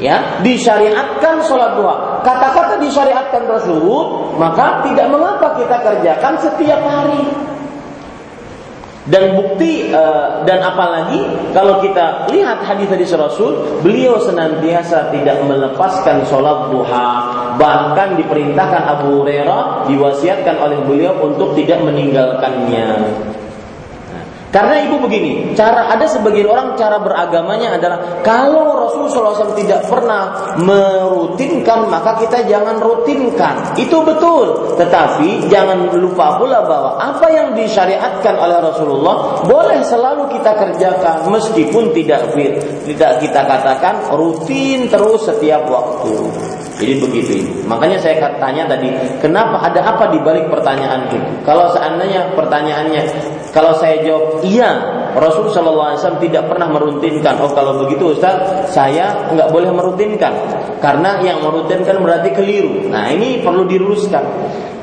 Ya, disyariatkan sholat duha. Kata-kata disyariatkan tersebut, maka tidak mengapa kita kerjakan setiap hari. Dan bukti uh, dan apalagi kalau kita lihat hadis-hadis Rasul, beliau senantiasa tidak melepaskan sholat duha. Bahkan diperintahkan Abu Hurairah diwasiatkan oleh beliau untuk tidak meninggalkannya. Karena ibu begini, cara ada sebagian orang cara beragamanya adalah kalau Rasulullah SAW tidak pernah merutinkan maka kita jangan rutinkan. Itu betul. Tetapi jangan lupa pula bahwa apa yang disyariatkan oleh Rasulullah boleh selalu kita kerjakan meskipun tidak tidak kita katakan rutin terus setiap waktu. Jadi begitu ini. Makanya saya tanya tadi, kenapa ada apa di balik pertanyaan itu? Kalau seandainya pertanyaannya, kalau saya jawab iya, Rasulullah SAW tidak pernah merutinkan. Oh kalau begitu Ustaz, saya nggak boleh merutinkan. Karena yang merutinkan berarti keliru. Nah ini perlu diluruskan.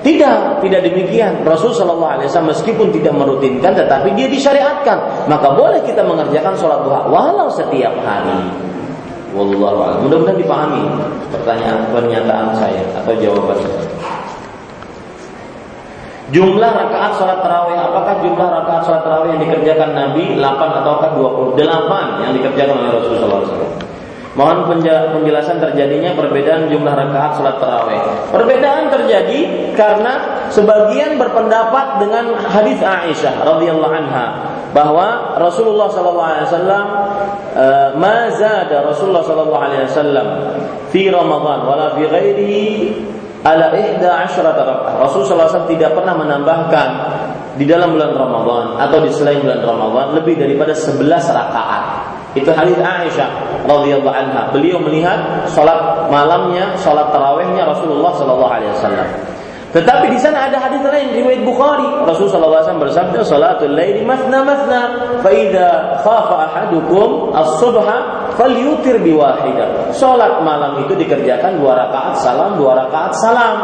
Tidak, tidak demikian. Rasulullah SAW meskipun tidak merutinkan, tetapi dia disyariatkan. Maka boleh kita mengerjakan sholat duha walau setiap hari. Wallahu a'lam. Mudah-mudahan dipahami pertanyaan pernyataan saya atau jawaban saya. Jumlah rakaat sholat tarawih Apakah jumlah rakaat sholat tarawih yang dikerjakan Nabi? 8 ataukah 28 yang dikerjakan oleh Rasulullah SAW Mohon penjelasan terjadinya perbedaan jumlah rakaat sholat tarawih. Perbedaan terjadi karena sebagian berpendapat dengan hadis Aisyah radhiyallahu anha bahwa Rasulullah sallallahu alaihi wasallam eh, ma zada Rasulullah sallallahu alaihi wasallam fi Ramadan wala fi ghairihi ala ihda asyrata rakaat. Rasul sallallahu alaihi wasallam tidak pernah menambahkan di dalam bulan Ramadan atau di selain bulan Ramadan lebih daripada 11 rakaat. Itu hadis Aisyah radhiyallahu anha. Beliau melihat salat malamnya, salat tarawihnya Rasulullah sallallahu alaihi wasallam. Tetapi di sana ada hadis lain riwayat Bukhari. Rasulullah SAW bersabda, "Salatul laili masna masna, fa idza khafa ahadukum as-subha falyutir biwahidah." Salat malam itu dikerjakan dua rakaat salam, dua rakaat salam.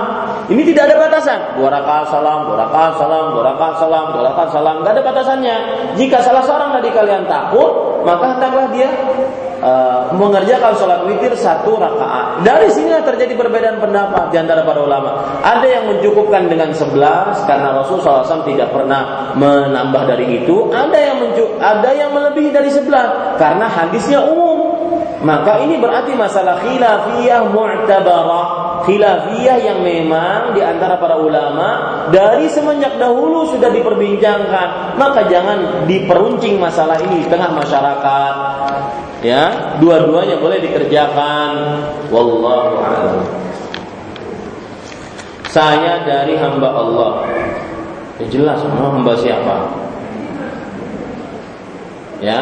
Ini tidak ada batasan. Dua rakaat salam, dua rakaat salam, dua rakaat salam, dua rakaat salam. Tidak ada batasannya. Jika salah seorang dari kalian takut, maka hendaklah dia uh, mengerjakan sholat witir satu rakaat. Dari sini terjadi perbedaan pendapat di antara para ulama. Ada yang mencukupkan dengan sebelas karena Rasul SAW tidak pernah menambah dari itu. Ada yang mencu ada yang melebihi dari sebelas karena hadisnya umum. Maka ini berarti masalah khilafiyah mu'tabarah khilafiyah yang memang di antara para ulama dari semenjak dahulu sudah diperbincangkan maka jangan diperuncing masalah ini di tengah masyarakat ya dua-duanya boleh dikerjakan. Wallahu a'lam. Saya dari hamba Allah. Ya jelas hamba siapa? Ya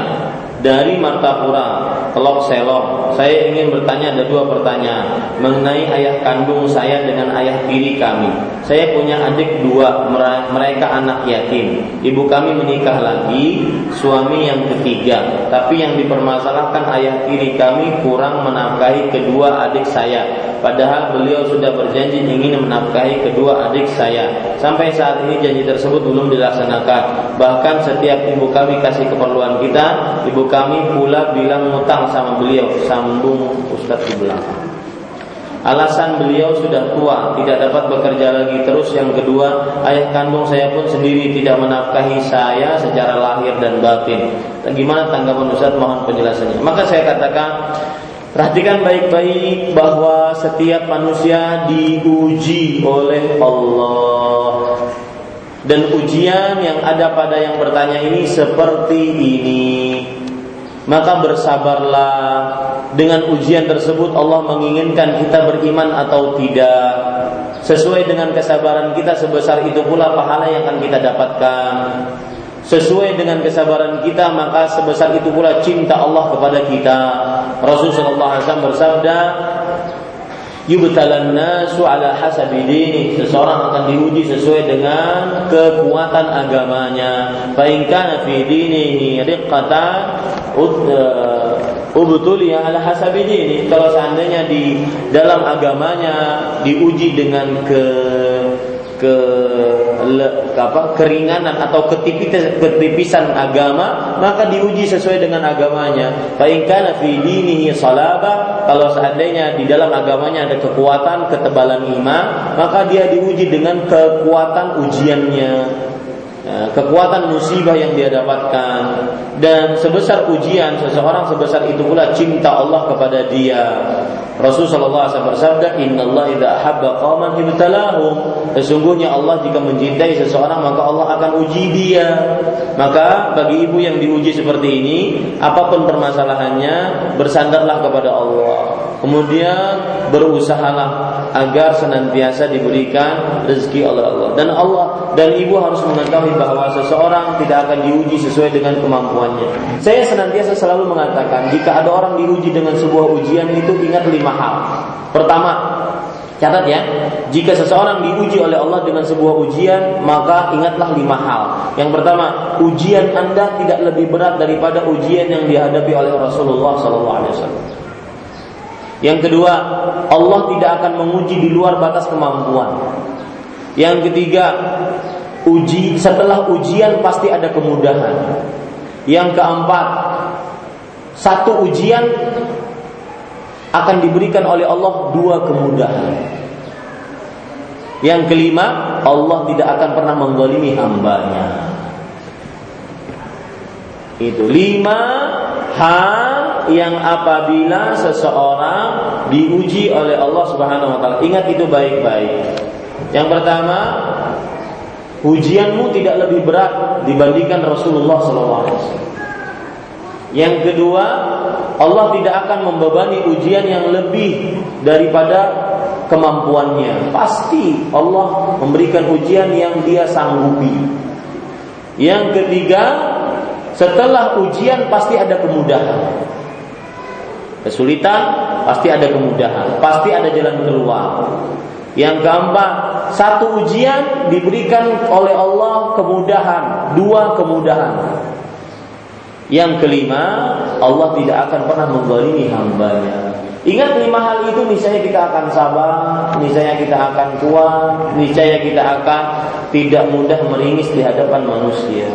dari Martapura, Telok Selong. Saya ingin bertanya ada dua pertanyaan mengenai ayah kandung saya dengan ayah tiri kami. Saya punya adik dua, mereka anak yatim. Ibu kami menikah lagi, suami yang ketiga. Tapi yang dipermasalahkan ayah tiri kami kurang menafkahi kedua adik saya. Padahal beliau sudah berjanji ingin menafkahi kedua adik saya. Sampai saat ini janji tersebut belum dilaksanakan. Bahkan setiap ibu kami kasih keperluan kita, ibu kami pula bilang ngutang sama beliau sambung Ustaz di belakang Alasan beliau sudah tua, tidak dapat bekerja lagi. Terus yang kedua, ayah kandung saya pun sendiri tidak menafkahi saya secara lahir dan batin. Gimana tanggapan Ustaz? Mohon penjelasannya. Maka saya katakan, perhatikan baik-baik bahwa setiap manusia diuji oleh Allah. Dan ujian yang ada pada yang bertanya ini seperti ini maka bersabarlah. Dengan ujian tersebut Allah menginginkan kita beriman atau tidak. Sesuai dengan kesabaran kita sebesar itu pula pahala yang akan kita dapatkan. Sesuai dengan kesabaran kita maka sebesar itu pula cinta Allah kepada kita. Rasulullah SAW bersabda, yubtalan nasu ala hasabi dini. Seseorang akan diuji sesuai dengan kekuatan agamanya. Fa in kana fi dinihi ubtuliya ala hasabi dini kalau seandainya di dalam agamanya diuji dengan ke ke, le, apa keringanan atau ketipisan, ketipisan agama maka diuji sesuai dengan agamanya. Fa in kana fi dinihi salaba kalau seandainya di dalam agamanya ada kekuatan ketebalan iman maka dia diuji dengan kekuatan ujiannya. ya, kekuatan musibah yang dia dapatkan dan sebesar ujian seseorang sebesar itu pula cinta Allah kepada dia Rasulullah SAW bersabda, Inna Allah idha ahabba qawman ibtalahum. Sesungguhnya Allah jika mencintai seseorang maka Allah akan uji dia. Maka bagi ibu yang diuji seperti ini, apa pun permasalahannya, bersandarlah kepada Allah. Kemudian berusahalah agar senantiasa diberikan rezeki oleh Allah. Dan Allah dan ibu harus mengetahui bahwa seseorang tidak akan diuji sesuai dengan kemampuannya. Saya senantiasa selalu mengatakan, jika ada orang diuji dengan sebuah ujian itu ingat lima hal. Pertama, catat ya, jika seseorang diuji oleh Allah dengan sebuah ujian, maka ingatlah lima hal. Yang pertama, ujian Anda tidak lebih berat daripada ujian yang dihadapi oleh Rasulullah SAW. Yang kedua, Allah tidak akan menguji di luar batas kemampuan. Yang ketiga, uji setelah ujian pasti ada kemudahan. Yang keempat, satu ujian akan diberikan oleh Allah dua kemudahan. Yang kelima, Allah tidak akan pernah menggolimi hambanya. Itu lima hal yang apabila seseorang diuji oleh Allah Subhanahu wa taala. Ingat itu baik-baik. Yang pertama, ujianmu tidak lebih berat dibandingkan Rasulullah SAW. Yang kedua, Allah tidak akan membebani ujian yang lebih daripada kemampuannya. Pasti Allah memberikan ujian yang dia sanggupi. Yang ketiga, setelah ujian pasti ada kemudahan. Kesulitan pasti ada kemudahan, pasti ada jalan keluar. Yang keempat, satu ujian diberikan oleh Allah kemudahan, dua kemudahan. Yang kelima, Allah tidak akan pernah menggolimi hambanya. Ingat lima hal itu niscaya kita akan sabar, niscaya kita akan kuat, niscaya kita akan tidak mudah meringis di hadapan manusia.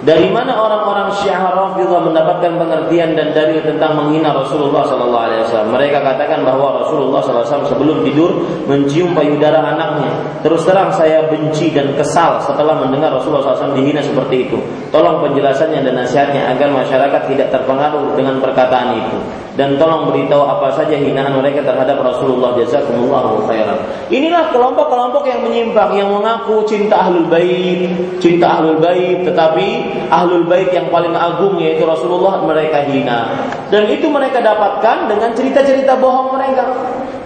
Dari mana orang-orang Syiah Rafidhah mendapatkan pengertian dan dalil tentang menghina Rasulullah sallallahu alaihi wasallam? Mereka katakan bahwa Rasulullah sallallahu sebelum tidur mencium payudara anaknya. Terus terang saya benci dan kesal setelah mendengar Rasulullah SAW dihina seperti itu. Tolong penjelasannya dan nasihatnya agar masyarakat tidak terpengaruh dengan perkataan itu dan tolong beritahu apa saja hinaan mereka terhadap Rasulullah jazakumullahu khairan. Inilah kelompok-kelompok yang menyimpang yang mengaku cinta ahlul bait, cinta ahlul bait tetapi ahlul bait yang paling agung yaitu Rasulullah mereka hina. Dan itu mereka dapatkan dengan cerita-cerita bohong mereka.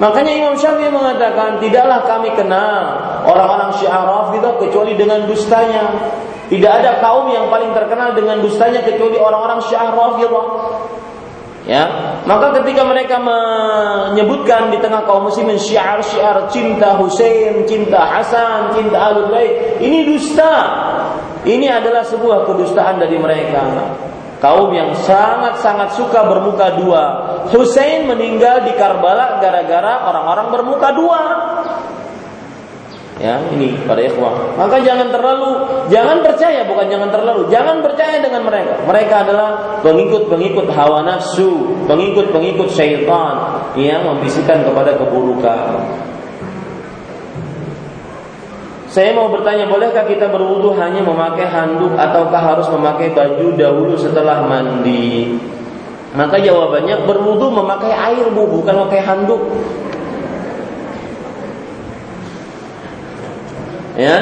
Makanya Imam Syafi'i mengatakan, tidaklah kami kenal orang-orang Syiah Rafidah kecuali dengan dustanya. Tidak ada kaum yang paling terkenal dengan dustanya kecuali orang-orang Syiah Rafidah. Ya, maka ketika mereka menyebutkan di tengah kaum muslimin syiar-syiar cinta Hussein, cinta Hasan, cinta Ahlul Bait, ini dusta. Ini adalah sebuah kedustaan dari mereka. Kaum yang sangat-sangat suka bermuka dua. Hussein meninggal di Karbala gara-gara orang-orang bermuka dua. Ya, ini pada ikhwah. Maka jangan terlalu, jangan percaya, bukan jangan terlalu, jangan percaya dengan mereka. Mereka adalah pengikut-pengikut hawa nafsu, pengikut-pengikut syaitan yang membisikkan kepada keburukan. Saya mau bertanya, bolehkah kita berwudu hanya memakai handuk ataukah harus memakai baju dahulu setelah mandi? Maka jawabannya berwudu memakai air bu, bukan memakai handuk. ya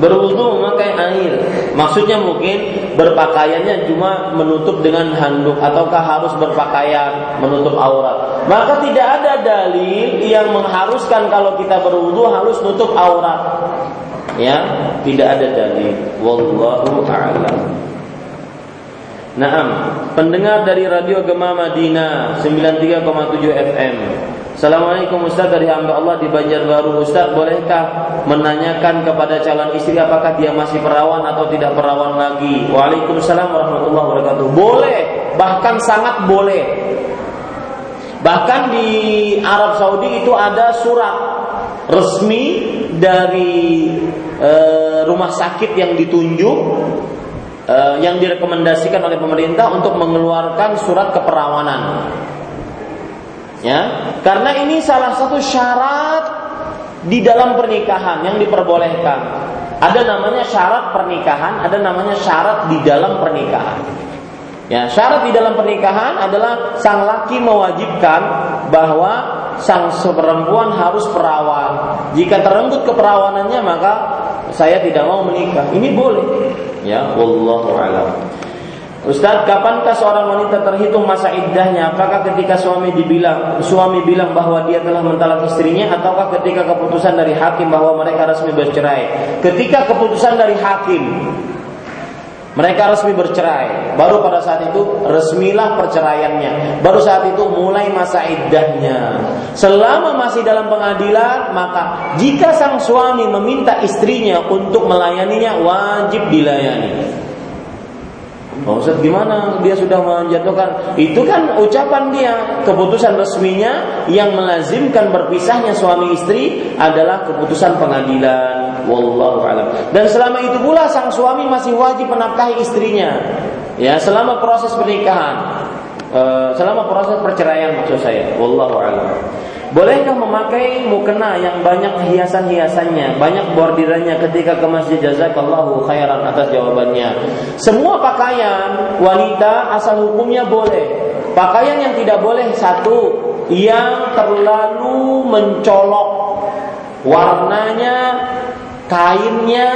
berwudu memakai air maksudnya mungkin berpakaiannya cuma menutup dengan handuk ataukah harus berpakaian menutup aurat maka tidak ada dalil yang mengharuskan kalau kita berwudu harus nutup aurat ya tidak ada dalil. Wallahu a'lam. Naam, pendengar dari Radio Gema Madinah 93,7 FM. Assalamualaikum Ustaz dari hamba Allah di Banjarbaru. Ustaz bolehkah menanyakan kepada calon istri apakah dia masih perawan atau tidak perawan lagi? Waalaikumsalam warahmatullahi wabarakatuh. Boleh, bahkan sangat boleh. Bahkan di Arab Saudi itu ada surat resmi dari e, rumah sakit yang ditunjuk e, yang direkomendasikan oleh pemerintah untuk mengeluarkan surat keperawanan Ya, karena ini salah satu syarat di dalam pernikahan yang diperbolehkan. Ada namanya syarat pernikahan, ada namanya syarat di dalam pernikahan. Ya, syarat di dalam pernikahan adalah sang laki mewajibkan bahwa sang perempuan harus perawan. Jika terenggut keperawanannya maka saya tidak mau menikah. Ini boleh. Ya, wallahu a'lam. Ustaz, kapankah seorang wanita terhitung masa iddahnya? Apakah ketika suami dibilang suami bilang bahwa dia telah mentalak istrinya ataukah ketika keputusan dari hakim bahwa mereka resmi bercerai? Ketika keputusan dari hakim mereka resmi bercerai, baru pada saat itu resmilah perceraiannya. Baru saat itu mulai masa iddahnya. Selama masih dalam pengadilan, maka jika sang suami meminta istrinya untuk melayaninya wajib dilayani. Pak Ustaz gimana dia sudah menjatuhkan Itu kan ucapan dia Keputusan resminya yang melazimkan berpisahnya suami istri Adalah keputusan pengadilan Wallahu alam. Dan selama itu pula sang suami masih wajib menafkahi istrinya. Ya selama proses pernikahan. Uh, Selama proses perceraian maksud saya. Wallahu alam. Bolehkah memakai mukena yang banyak hiasan-hiasannya, banyak bordirannya ketika ke masjid? Jazakallahu khairan atas jawabannya. Semua pakaian wanita asal hukumnya boleh. Pakaian yang tidak boleh satu yang terlalu mencolok. Warnanya kainnya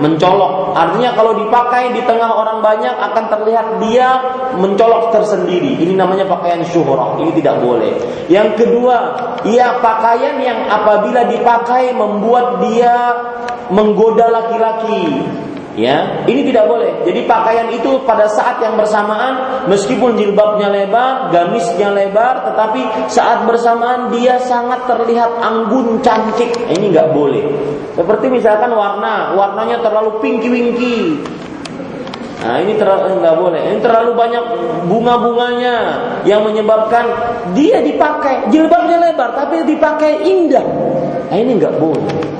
mencolok. Artinya kalau dipakai di tengah orang banyak akan terlihat dia mencolok tersendiri. Ini namanya pakaian syuhrah. Ini tidak boleh. Yang kedua, ia pakaian yang apabila dipakai membuat dia menggoda laki-laki. Ya, ini tidak boleh. Jadi pakaian itu pada saat yang bersamaan meskipun jilbabnya lebar, gamisnya lebar, tetapi saat bersamaan dia sangat terlihat anggun cantik. Ini nggak boleh. Seperti misalkan warna, warnanya terlalu pinky winky. Nah ini terlalu nggak boleh. Ini terlalu banyak bunga-bunganya yang menyebabkan dia dipakai jilbabnya lebar tapi dipakai indah. Nah ini nggak boleh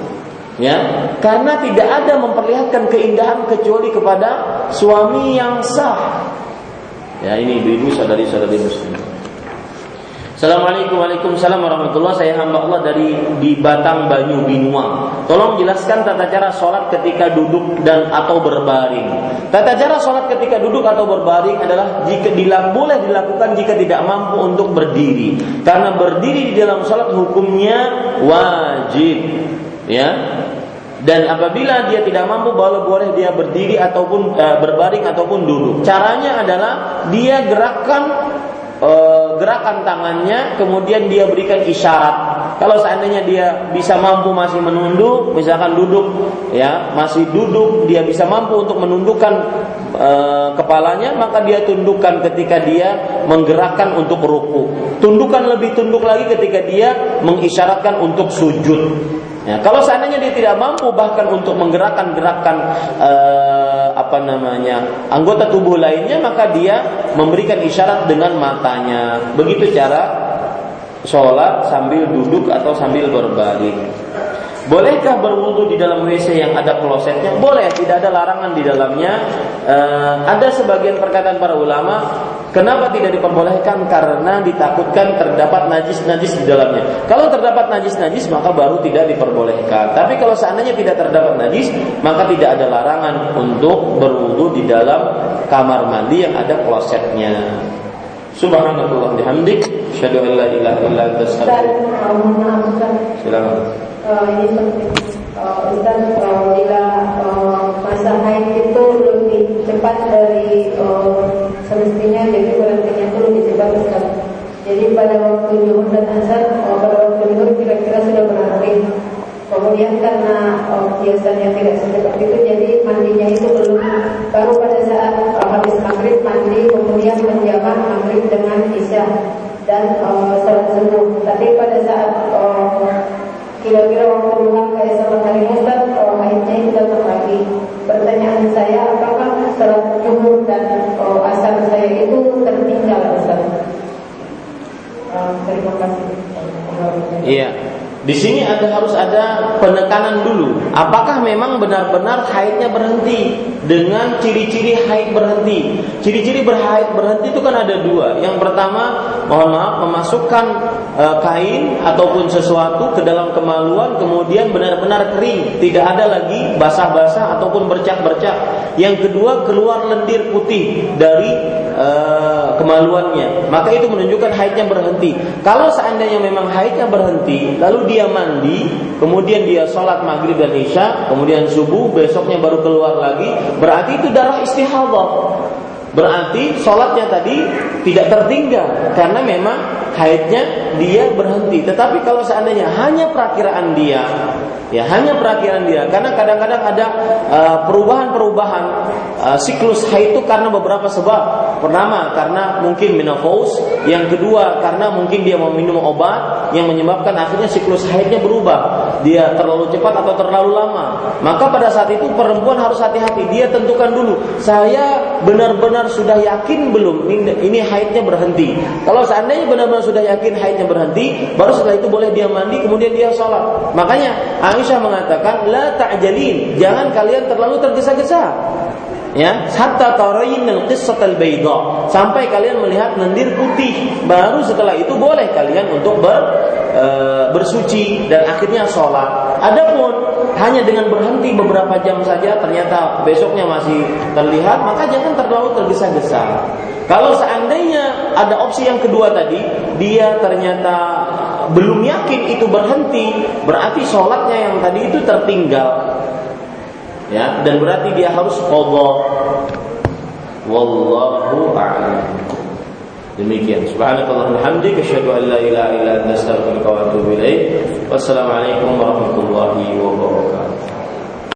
ya? Karena tidak ada memperlihatkan keindahan kecuali kepada suami yang sah. Ya ini ibu-ibu saudari-saudari muslim Assalamualaikum Waalaikumsalam warahmatullahi Saya hamba Allah dari di Batang Banyu Binua. Tolong jelaskan tata cara sholat ketika duduk dan atau berbaring. Tata cara sholat ketika duduk atau berbaring adalah jika dilak, boleh dilakukan jika tidak mampu untuk berdiri. Karena berdiri di dalam sholat hukumnya wajib. Ya dan apabila dia tidak mampu boleh boleh dia berdiri ataupun e, berbaring ataupun duduk. Caranya adalah dia gerakkan e, gerakan tangannya kemudian dia berikan isyarat. Kalau seandainya dia bisa mampu masih menunduk misalkan duduk ya masih duduk dia bisa mampu untuk menundukkan e, kepalanya maka dia tundukkan ketika dia menggerakkan untuk ruku. Tundukkan lebih tunduk lagi ketika dia mengisyaratkan untuk sujud Ya, kalau seandainya dia tidak mampu bahkan untuk menggerakkan gerakan eh, apa namanya anggota tubuh lainnya, maka dia memberikan isyarat dengan matanya. Begitu cara sholat sambil duduk atau sambil berbaring. Bolehkah berwudu di dalam WC yang ada klosetnya? Boleh, tidak ada larangan di dalamnya. E, ada sebagian perkataan para ulama, kenapa tidak diperbolehkan? Karena ditakutkan terdapat najis-najis di dalamnya. Kalau terdapat najis-najis maka baru tidak diperbolehkan. Tapi kalau seandainya tidak terdapat najis, maka tidak ada larangan untuk berwudu di dalam kamar mandi yang ada klosetnya. Subhanallah bihamdik, asyhadu an la ilaha. Silakan uh, ini seperti uh, Ustaz uh, bila uh, masa haid itu lebih cepat dari uh, semestinya jadi berhentinya itu lebih cepat Ustaz. Jadi pada waktu Yuhud dan Asar uh, pada waktu itu kira-kira sudah berhenti. Kemudian karena oh, biasanya tidak seperti itu jadi mandinya itu belum baru pada saat oh, habis maghrib mandi kemudian menjamak maghrib dengan isya dan oh, salat subuh tapi pada saat oh, kira-kira waktu duha keesokan hari Ustaz oh, haidnya itu datang lagi pertanyaan saya apakah salat zuhur Iya. Di sini ada harus ada penekanan dulu. Apakah memang benar-benar haidnya berhenti dengan ciri-ciri haid berhenti? Ciri-ciri berhaid berhenti itu kan ada dua. Yang pertama, mohon maaf, memasukkan e, kain ataupun sesuatu ke dalam kemaluan, kemudian benar-benar kering, tidak ada lagi basah-basah ataupun bercak-bercak. Yang kedua, keluar lendir putih dari e, kemaluannya. Maka itu menunjukkan haidnya berhenti. Kalau seandainya memang haidnya berhenti, lalu dia mandi, kemudian dia sholat maghrib dan isya, kemudian subuh, besoknya baru keluar lagi, berarti itu darah istihadah. Berarti sholatnya tadi tidak tertinggal karena memang haidnya dia berhenti. Tetapi kalau seandainya hanya perakiraan dia, ya hanya perakiraan dia, karena kadang-kadang ada uh, perubahan-perubahan uh, siklus haid itu karena beberapa sebab. Pertama karena mungkin menopause, yang kedua karena mungkin dia mau minum obat yang menyebabkan akhirnya siklus haidnya berubah. Dia terlalu cepat atau terlalu lama. Maka pada saat itu perempuan harus hati-hati. Dia tentukan dulu, saya benar-benar sudah yakin belum ini, haidnya berhenti. Kalau seandainya benar-benar sudah yakin haidnya berhenti, baru setelah itu boleh dia mandi, kemudian dia sholat. Makanya Aisyah mengatakan, la ta'jalin, jangan kalian terlalu tergesa-gesa. Ya, hatta tarayin al-qissat al-bayda. Sampai kalian melihat lendir putih, baru setelah itu boleh kalian untuk ber, e, bersuci dan akhirnya sholat. Adapun hanya dengan berhenti beberapa jam saja ternyata besoknya masih terlihat, maka jangan terlalu tergesa-gesa. Kalau seandainya ada opsi yang kedua tadi, dia ternyata belum yakin itu berhenti, berarti sholatnya yang tadi itu tertinggal. Ya dan berarti dia harus qadha. Wallahu a'lam. Demikian. Subhanakallahumma hamdika asyhadu an la ilaha illa anta astaghfiruka wa atubu ilaik wassalamu alaikum warahmatullahi wabarakatuh